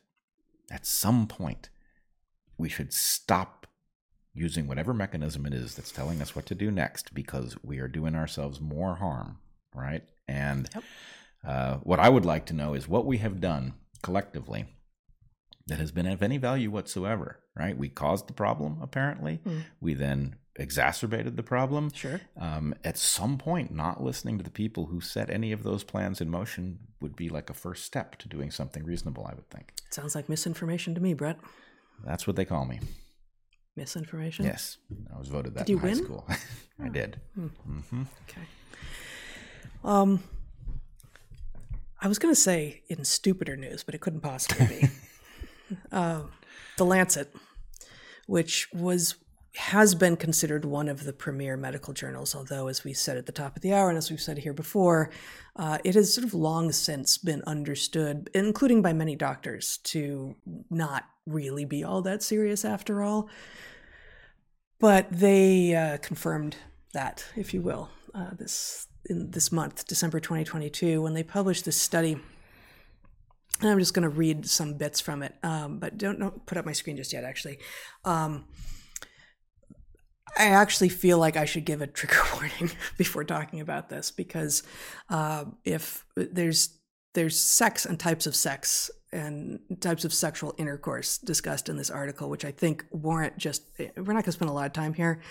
at some point, we should stop using whatever mechanism it is that's telling us what to do next because we are doing ourselves more harm, right? And yep. Uh, what I would like to know is what we have done collectively that has been of any value whatsoever, right? We caused the problem, apparently. Mm. We then exacerbated the problem. Sure. Um, at some point, not listening to the people who set any of those plans in motion would be like a first step to doing something reasonable, I would think. It Sounds like misinformation to me, Bret. That's what they call me. Misinformation? Yes. I was voted that Did you in high win? school. I did. hmm Okay. Um, I was going to say in stupider news, but it couldn't possibly be. uh, the Lancet, which was has been considered one of the premier medical journals, although, as we said at the top of the hour, and as we've said here before, uh, it has sort of long since been understood, including by many doctors, to not really be all that serious after all. But they uh, confirmed that, if you will, uh, this in this month, December 2022, when they published this study. And I'm just going to read some bits from it, um, but don't, don't put up my screen just yet. Actually, um, I actually feel like I should give a trigger warning before talking about this because uh, if there's there's sex and types of sex and types of sexual intercourse discussed in this article, which I think warrant just we're not going to spend a lot of time here,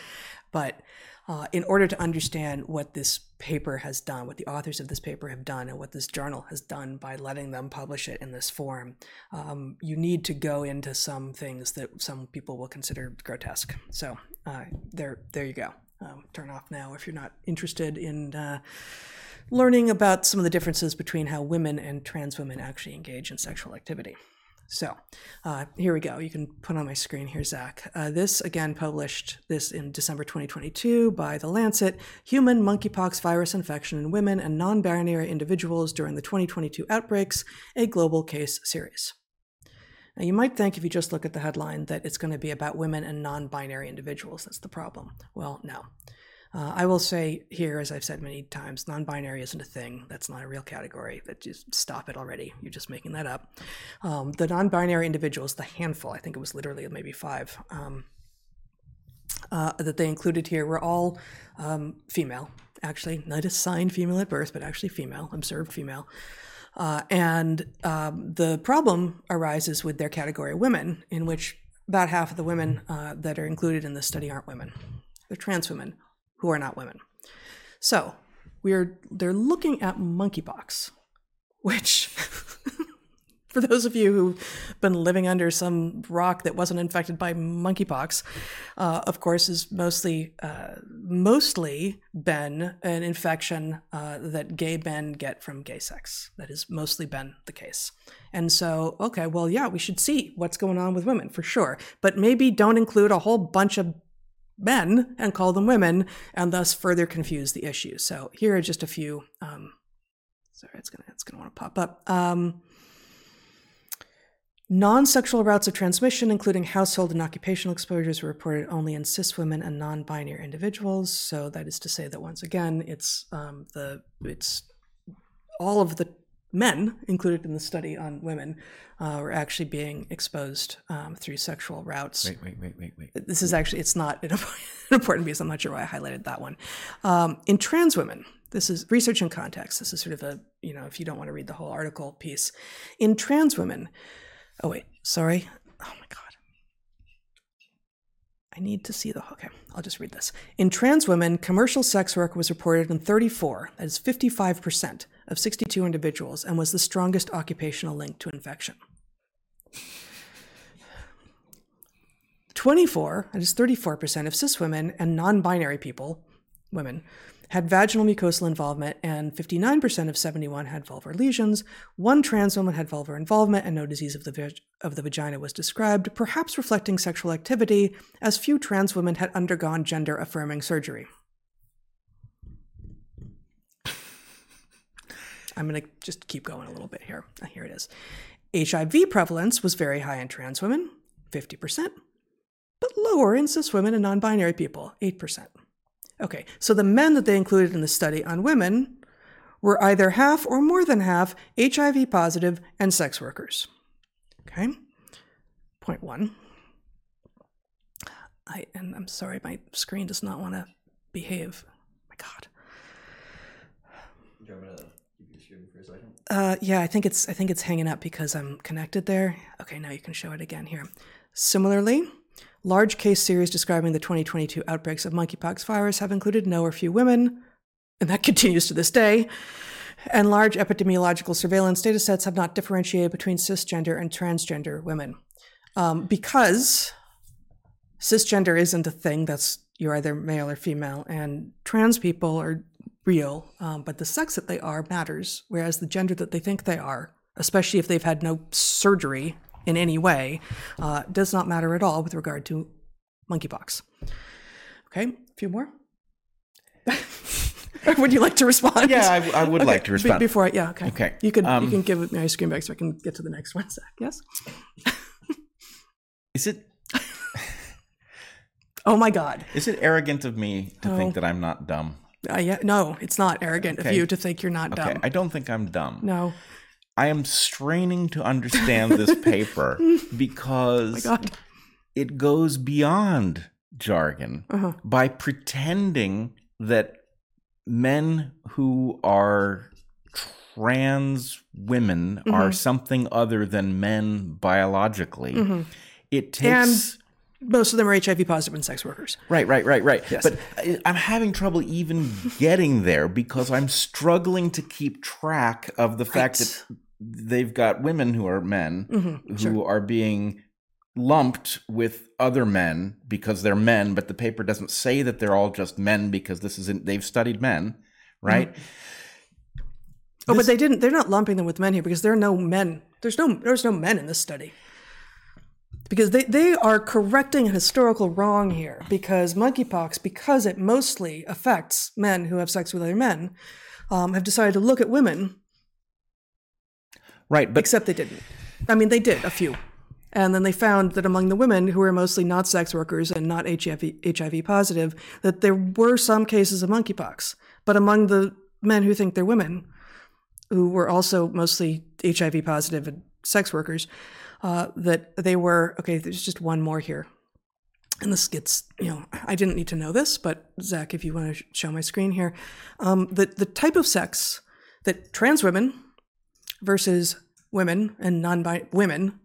but uh, in order to understand what this paper has done, what the authors of this paper have done, and what this journal has done by letting them publish it in this form, um, you need to go into some things that some people will consider grotesque. So uh, there, there you go. Um, turn off now if you're not interested in uh, learning about some of the differences between how women and trans women actually engage in sexual activity. So uh, here we go. You can put on my screen here, Zach. Uh, this again published this in December 2022 by The Lancet Human Monkeypox Virus Infection in Women and Non Binary Individuals During the 2022 Outbreaks, a Global Case Series. Now, you might think if you just look at the headline that it's going to be about women and non binary individuals. That's the problem. Well, no. Uh, I will say here, as I've said many times, non binary isn't a thing. That's not a real category. That just stop it already. You're just making that up. Um, the non binary individuals, the handful, I think it was literally maybe five, um, uh, that they included here were all um, female, actually, not assigned female at birth, but actually female, observed female. Uh, and um, the problem arises with their category women, in which about half of the women uh, that are included in this study aren't women. They're trans women who are not women. So we're they're looking at monkeypox, which for those of you who've been living under some rock that wasn't infected by monkeypox, uh, of course, is mostly uh, mostly been an infection uh, that gay men get from gay sex. That has mostly been the case. And so, okay, well, yeah, we should see what's going on with women for sure, but maybe don't include a whole bunch of men and call them women and thus further confuse the issue. So here are just a few. Um, sorry, it's gonna it's gonna want to pop up. Um, non-sexual routes of transmission, including household and occupational exposures, were reported only in cis women and non-binary individuals. So that is to say that once again, it's um, the it's all of the men included in the study on women uh, were actually being exposed um, through sexual routes. Wait, wait, wait, wait, wait. this is actually it's not an important piece. I'm not sure why i highlighted that one. Um, in trans women this is research in context. This is sort of a you know if you don't want to read the whole article piece. In trans women oh wait sorry. Oh my god I need to see the. Okay, I'll just read this. In trans women, commercial sex work was reported in 34, that is 55%, of 62 individuals, and was the strongest occupational link to infection. 24, that is 34% of cis women and non binary people, women, had vaginal mucosal involvement, and 59% of 71 had vulvar lesions. One trans woman had vulvar involvement, and no disease of the, vag- of the vagina was described, perhaps reflecting sexual activity, as few trans women had undergone gender affirming surgery. I'm going to just keep going a little bit here. Ah, Here it is. HIV prevalence was very high in trans women, 50%, but lower in cis women and non binary people, 8%. Okay, so the men that they included in the study on women were either half or more than half HIV positive and sex workers. Okay, point one. I and I'm sorry, my screen does not want to behave. my God. Do you want give you for a second? Uh, yeah, I think it's I think it's hanging up because I'm connected there. Okay, now you can show it again here. Similarly, large case series describing the 2022 outbreaks of monkeypox virus have included no or few women, and that continues to this day. And large epidemiological surveillance data sets have not differentiated between cisgender and transgender women. Um, because cisgender isn't a thing that's you're either male or female, and trans people are real, um, but the sex that they are matters, whereas the gender that they think they are, especially if they've had no surgery in any way, uh, does not matter at all with regard to monkeypox. Okay, a few more. would you like to respond? Yeah, I, I would Okay, like to be- respond. before I, yeah, okay. Okay, You can you um, can give me my screen back so I can get to the next one, Zach. Yes. is it Oh my God. is it arrogant of me to Oh. think that I'm not dumb? Uh, yeah, no, it's not arrogant of you to think you're not Okay, dumb. I don't think I'm dumb. no. I am straining to understand this paper because Oh it goes beyond jargon Uh-huh. by pretending that men who are trans women Mm-hmm. are something other than men biologically. It takes Most of them are HIV positive and sex workers. Right, right, right, right. Yes. But I'm having trouble even getting there because I'm struggling to keep track of the fact Right. that they've got women who are men Mhm, who sure. are being lumped with other men because they're men, but the paper doesn't say that they're all just men because this isn't they've studied men, right? Oh, This- but they didn't. They're not lumping them with men here because there are no men. There's no. There's no men in this study. Because they, they are correcting a historical wrong here. Because monkeypox, because it mostly affects men who have sex with other men, um, have decided to look at women. Right, but Except they didn't. I mean, they did a few, and then they found that among the women who were mostly not sex workers and not HIV, HIV positive, that there were some cases of monkeypox. But among the men who think they're women, who were also mostly HIV positive and sex workers, uh, that they were okay. There's just one more here, and this gets you know I didn't need to know this, but Zach, if you want to sh- show my screen here, um, the the type of sex that trans women versus women and non women,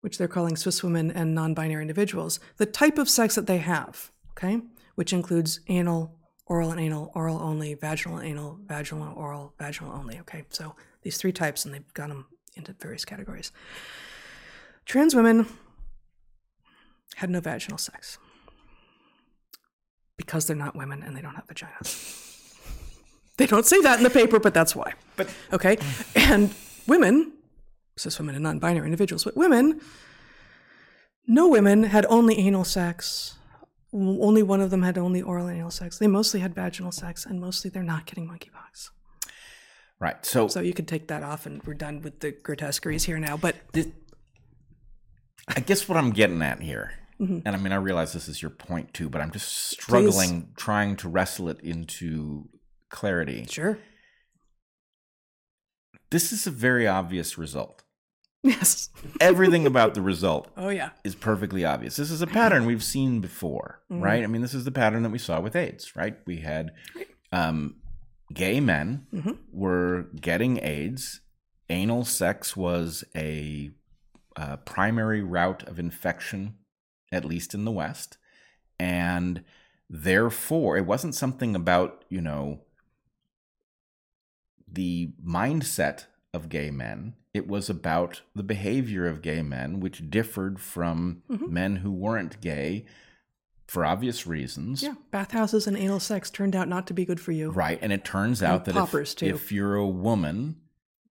which they're calling cis women and non binary individuals, the type of sex that they have, okay, which includes anal, oral and anal, oral only, vaginal and anal, vaginal and oral, vaginal only, okay, so these three types, and they've got them into various categories. Trans women had no vaginal sex because they're not women and they don't have vaginas. They don't say that in the paper, but that's why. But- okay, and women, cis women and non-binary individuals, but women, no women had only anal sex. Only one of them had only oral and anal sex. They mostly had vaginal sex, and mostly they're not getting monkeypox. right. So, So you can take that off, and we're done with the grotesqueries here now. But thi- I guess what I'm getting at here, Mm-hmm. and I mean, I realize this is your point too, but I'm just struggling trying to wrestle it into clarity. sure, This is a very obvious result. yes, Everything about the result oh yeah, is perfectly obvious. This is a pattern we've seen before, Mm-hmm. right? I mean, this is the pattern that we saw with AIDS, right? We had um, gay men Mhm. were getting AIDS. Anal sex was a uh, primary route of infection, at least in the West. And therefore, it wasn't something about, you know, the mindset of gay men. It was about the behavior of gay men, which differed from Mhm. men who weren't gay for obvious reasons. yeah. Bathhouses and anal sex turned out not to be good for you. Right. And it turns out that if, if you're a woman,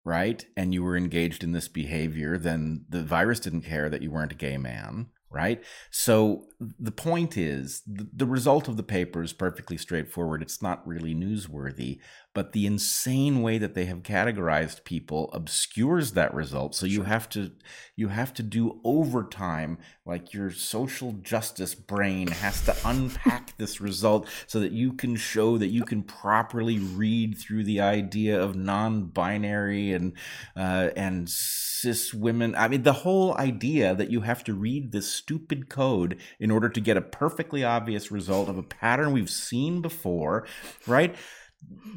right, and you were engaged in this behavior, then the virus didn't care that you weren't a gay man, right? So the point is the, the result of the paper is perfectly straightforward. It's not really newsworthy, but the insane way that they have categorized people obscures that result. So you have to you have to do overtime like your social justice brain has to unpack this result so that you can show that you can properly read through the idea of non-binary and uh, and cis women. I mean the whole idea that you have to read this stupid code in order to get a perfectly obvious result of a pattern we've seen before right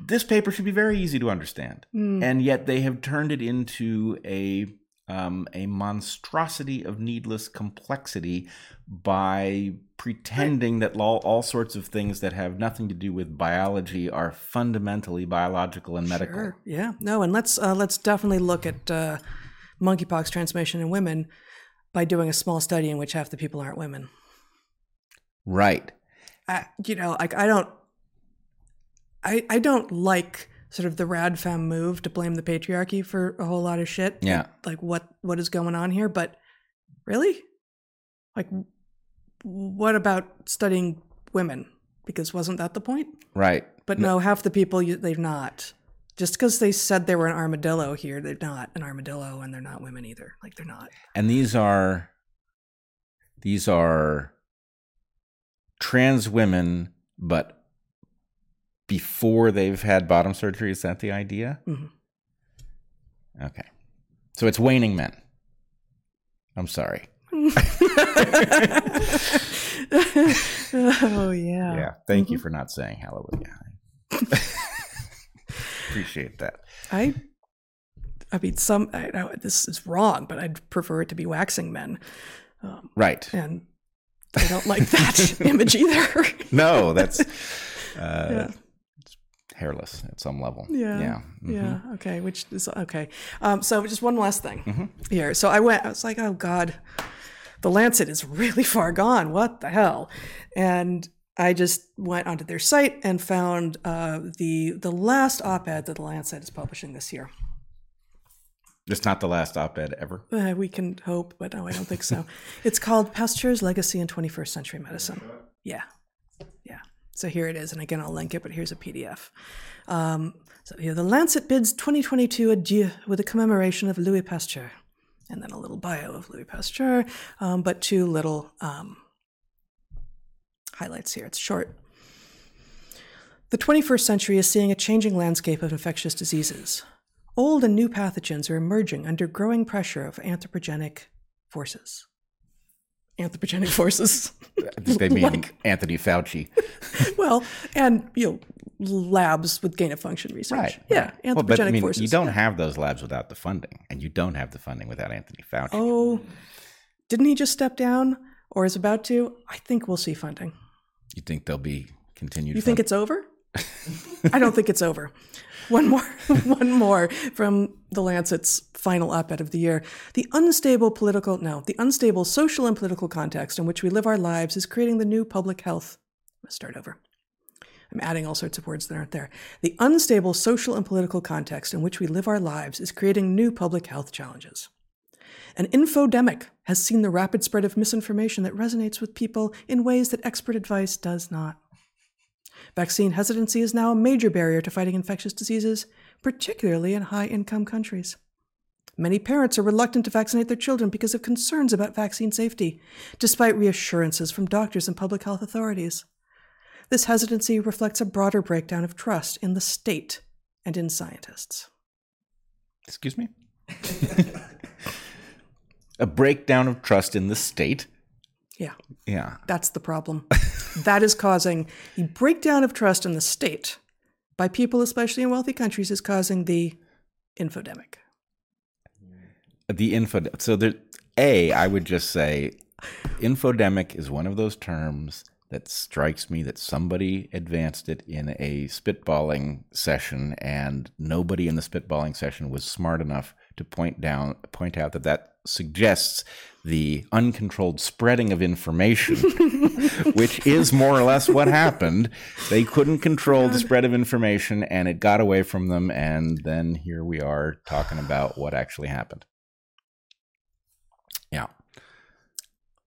this paper should be very easy to understand, Mm. and yet they have turned it into a um, a monstrosity of needless complexity by pretending that all, all sorts of things that have nothing to do with biology are fundamentally biological and medical. Sure. Yeah. No, and let's uh, let's definitely look at uh, monkeypox transmission in women by doing a small study in which half the people aren't women. Right. I, you know, like I don't, I I don't like sort of the rad femme move to blame the patriarchy for a whole lot of shit. Yeah. Like what what is going on here? But really, like, what about studying women? Because wasn't that the point? Right. But no, half the people you, they've not. Just because they said they were an armadillo here, they're not an armadillo, and they're not women either. Like they're not. and these are these are trans women but before they've had bottom surgery is that the idea Mhm. okay so it's waning men i'm sorry oh yeah. yeah thank you for not saying hallelujah appreciate that I, I mean, some. I know this is wrong, but I'd prefer it to be waxing men, um, right and I don't like that image either. no that's uh Yeah. It's hairless at some level Yeah. yeah mhm. Yeah. Okay. Which is okay. Um, so just one last thing Mm-hmm. here. So I went. I was like, oh God, the Lancet is really far gone. What the hell? And I just went onto their site and found uh, the the last op-ed that the Lancet is publishing this year. it's not the last op-ed ever Uh, we can hope, but no, I don't think so. it's called Pasteur's Legacy in 21st Century Medicine. Yeah. Yeah. So here it is. And again, I'll link it, but here's a PDF. Um, so here, the Lancet bids 2022 adieu with a commemoration of Louis Pasteur. And then a little bio of Louis Pasteur, um, but two little um, highlights here. It's short. The 21st century is seeing a changing landscape of infectious diseases. Old and new pathogens are emerging under growing pressure of anthropogenic forces. Anthropogenic forces. they mean Like- anthony fauci well, and you know, labs with gain of function research. Right. Yeah, anthropogenic Well, but I mean, forces. you don't yeah. have those labs without the funding, and you don't have the funding without Anthony Fauci. Oh, didn't he just step down or is about to? I think we'll see funding. You think there'll be continued? You think it's over? I don't think it's over. One more, one more from the Lancet's final op-ed of the year. The unstable political, no, the unstable social and political context in which we live our lives is creating the new public health. Let's start over. I'm adding all sorts of words that aren't there. The unstable social and political context in which we live our lives is creating new public health challenges. An infodemic has seen the rapid spread of misinformation that resonates with people in ways that expert advice does not. Vaccine hesitancy is now a major barrier to fighting infectious diseases, particularly in high income countries. Many parents are reluctant to vaccinate their children because of concerns about vaccine safety, despite reassurances from doctors and public health authorities. This hesitancy reflects a broader breakdown of trust in the state and in scientists. Excuse me. A breakdown of trust in the state. Yeah, Yeah. that's the problem. that is causing the breakdown of trust in the state by people, especially in wealthy countries, is causing the infodemic. The info. So there. A. I would just say, infodemic is one of those terms that strikes me that somebody advanced it in a spitballing session, and nobody in the spitballing session was smart enough to point down point out that that suggests the uncontrolled spreading of information, which is more or less what happened. They couldn't control the spread of information, and it got away from them, and then here we are talking about what actually happened. Yeah.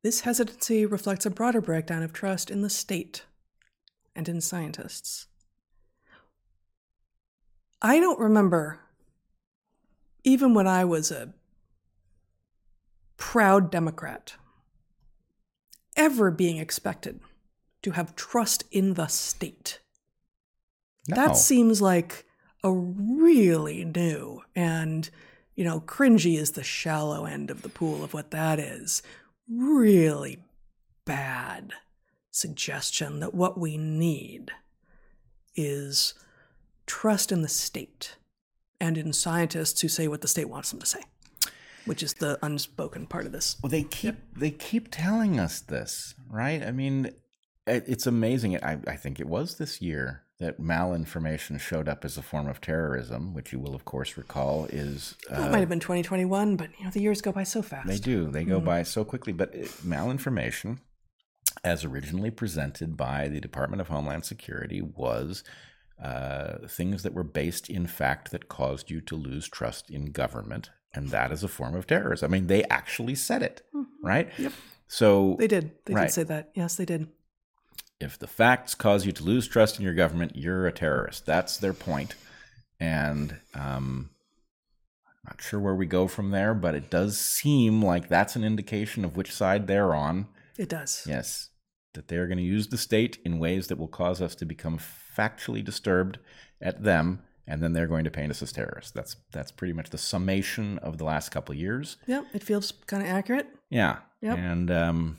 This hesitancy reflects a broader breakdown of trust in the state and in scientists. I don't remember, even when I was a proud Democrat, ever being expected to have trust in the state. No. That seems like a really new and, you know, cringy is the shallow end of the pool of what that is. Really bad suggestion that what we need is trust in the state and in scientists who say what the state wants them to say, which is the unspoken part of this. Well, they keep they keep telling us this, right? I mean, it, it's amazing. I, I think it was this year that malinformation showed up as a form of terrorism, which you will, of course, recall is Well, it might have uh, been 2021, but you know the years go by so fast. They do. They go mm-hmm. by so quickly. But it- malinformation, as originally presented by the Department of Homeland Security, was uh, things that were based in fact that caused you to lose trust in government. And that is a form of terrorism. I mean, they actually said it, right? Yep. So They did. They Right. did say that. Yes, they did. if the facts cause you to lose trust in your government, you're a terrorist. That's their point. And um, I'm not sure where we go from there, but it does seem like that's an indication of which side they're on. It does. Yes, that they're going to use the state in ways that will cause us to become factually disturbed at them, and then they're going to paint us as terrorists. That's that's pretty much the summation of the last couple of years. Yeah, It feels kind of accurate. Yeah, Yep. and um,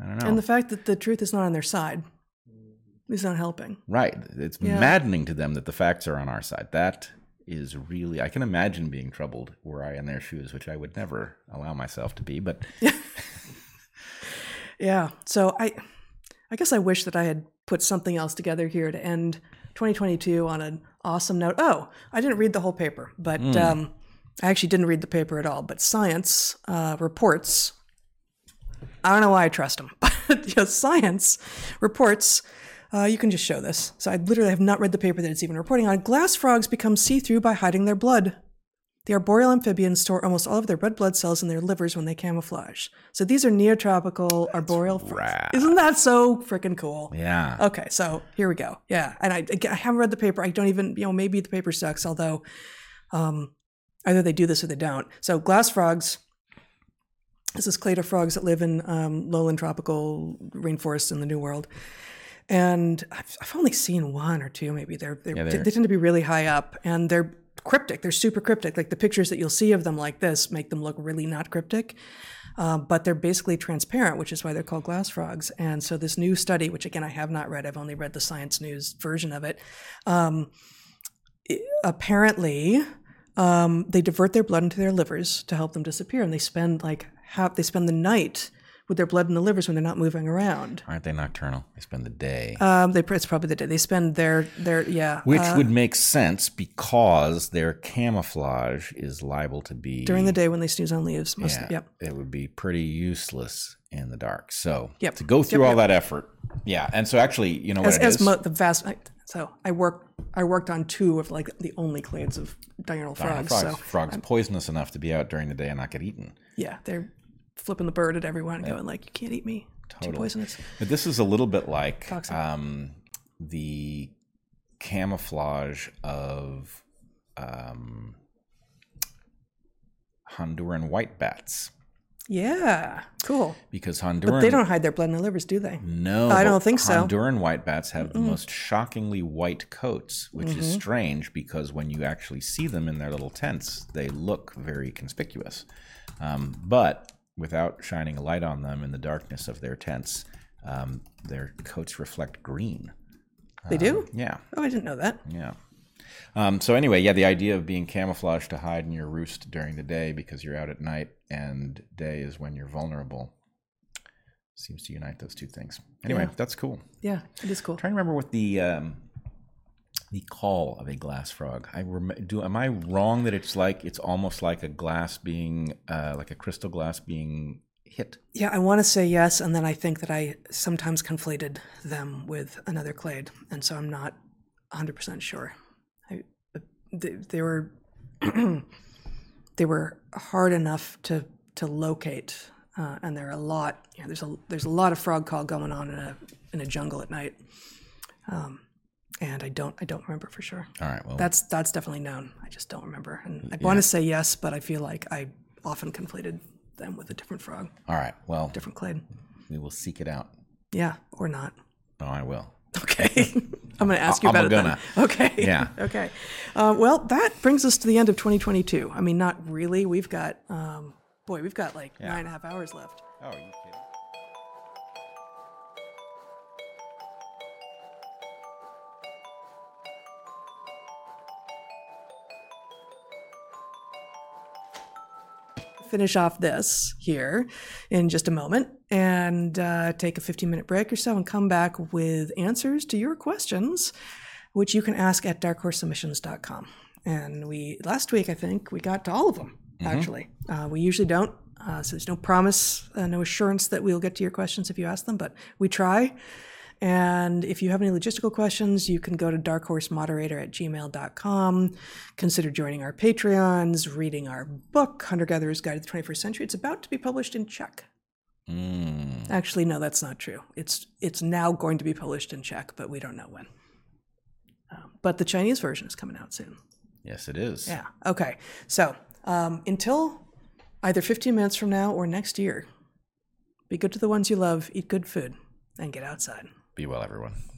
I don't know. And the fact that the truth is not on their side is not helping. Right. It's Yeah. maddening to them that the facts are on our side. That is really, I can imagine being troubled were I in their shoes, which I would never allow myself to be. But Yeah. So I I guess I wish that I had put something else together here to end 2022 on an awesome note. Oh, I didn't read the whole paper, but um, I actually didn't read the paper at all. But Science uh, reports. I don't know why I trust them, but you know, Science reports. Uh, you can just show this. So I literally have not read the paper that it's even reporting on. Glass frogs become see-through by hiding their blood. The arboreal amphibians store almost all of their red blood cells in their livers when they camouflage. So these are neotropical arboreal frogs. rad. Isn't that so freaking cool? yeah, Okay, so here we go. Yeah, and I, I haven't read the paper. I don't even, you know, maybe the paper sucks, although um, either they do this or they don't. So glass frogs, this is clada frogs that live in um, lowland tropical rainforests in the New World. And I've, I've only seen one or two, maybe. They're, they're, Yeah, they're- they tend to be really high up and they're cryptic. They're super cryptic. Like the pictures that you'll see of them like this make them look really not cryptic. Uh, but they're basically transparent, which is why they're called glass frogs. And so this new study, which again I have not read, I've only read the Science News version of it. Um, i- apparently, um, they divert their blood into their livers to help them disappear, and they spend like half they spend the night with their blood in the livers when they're not moving around. aren't they nocturnal? They spend the day. Um, they it's probably the day they spend their their yeah which uh, would make sense because their camouflage is liable to be during the day when they snooze on leaves. Most Yeah, yep. it would be pretty useless in the dark. So Yep. to go through Yep, all that effort, yeah. And so actually, you know As, what it as is? mo- the vast so I work I worked on two of like the only clades of diurnal Diurnal frogs. frogs. So frogs poisonous enough to be out during the day and not get eaten. yeah, they're flipping the bird at everyone and going like, "You can't eat me, too Totally. poisonous." But this is a little bit like um, the camouflage of um, Honduran white bats, Yeah, cool. because Honduran, But they don't hide their blood in their livers, do they? No, I don't think so. Honduran white bats have the most shockingly white coats, which Mm-hmm. is strange because when you actually see them in their little tents, they look very conspicuous. Um, but without shining a light on them in the darkness of their tents, um, their coats reflect green. They do? Yeah, Oh, I didn't know that. yeah. Um, so anyway, yeah, the idea of being camouflaged to hide in your roost during the day because you're out at night and day is when you're vulnerable seems to unite those two things. Anyway, Yeah. that's cool. Yeah, it is cool. trying to remember what the um, the call of a glass frog. I rem- do. Am I wrong that it's like it's almost like a glass being uh, like a crystal glass being hit? Yeah, I want to say yes, and then I think that I sometimes conflated them with another clade, and so I'm not 100% sure. I, they, they were they were hard enough to to locate, uh, and there are a lot. You know, there's a there's a lot of frog call going on in a in a jungle at night, um, and I don't I don't remember for sure. All right. Well, That's that's definitely known. I just don't remember, and I want to say yes, but I feel like I often conflated them with a different frog, all right. Well, different clade. we will seek it out. Yeah, or not. Oh, I will. Okay. I'm going to ask you I'm about it gonna. then. Okay. Yeah. okay. Uh, well, that brings us to the end of 2022. I mean, not really. We've got, um, boy, we've got like nine and a half hours left. Oh, are you kidding? Finish off this here in just a moment and uh, take a 15 minute break or so and come back with answers to your questions, which you can ask at darkhorsesubmissions.com. And we, last week, I think, we got to all of them, actually. Uh, we usually don't. Uh, so there's no promise, uh, no assurance that we'll get to your questions if you ask them, but we try. And if you have any logistical questions, you can go to darkhorsemoderator at gmail.com. Consider joining our Patreons, reading our book, Hunter Gatherer's Guide to the 21st Century. It's about to be published in Czech. Mm. Actually, no, that's not true. It's it's now going to be published in Czech, but we don't know when. Um, but the Chinese version is coming out soon. Yes, it is. Yeah. Okay. So um, until either 15 minutes from now or next year, be good to the ones you love, eat good food, and get outside. Be well, everyone.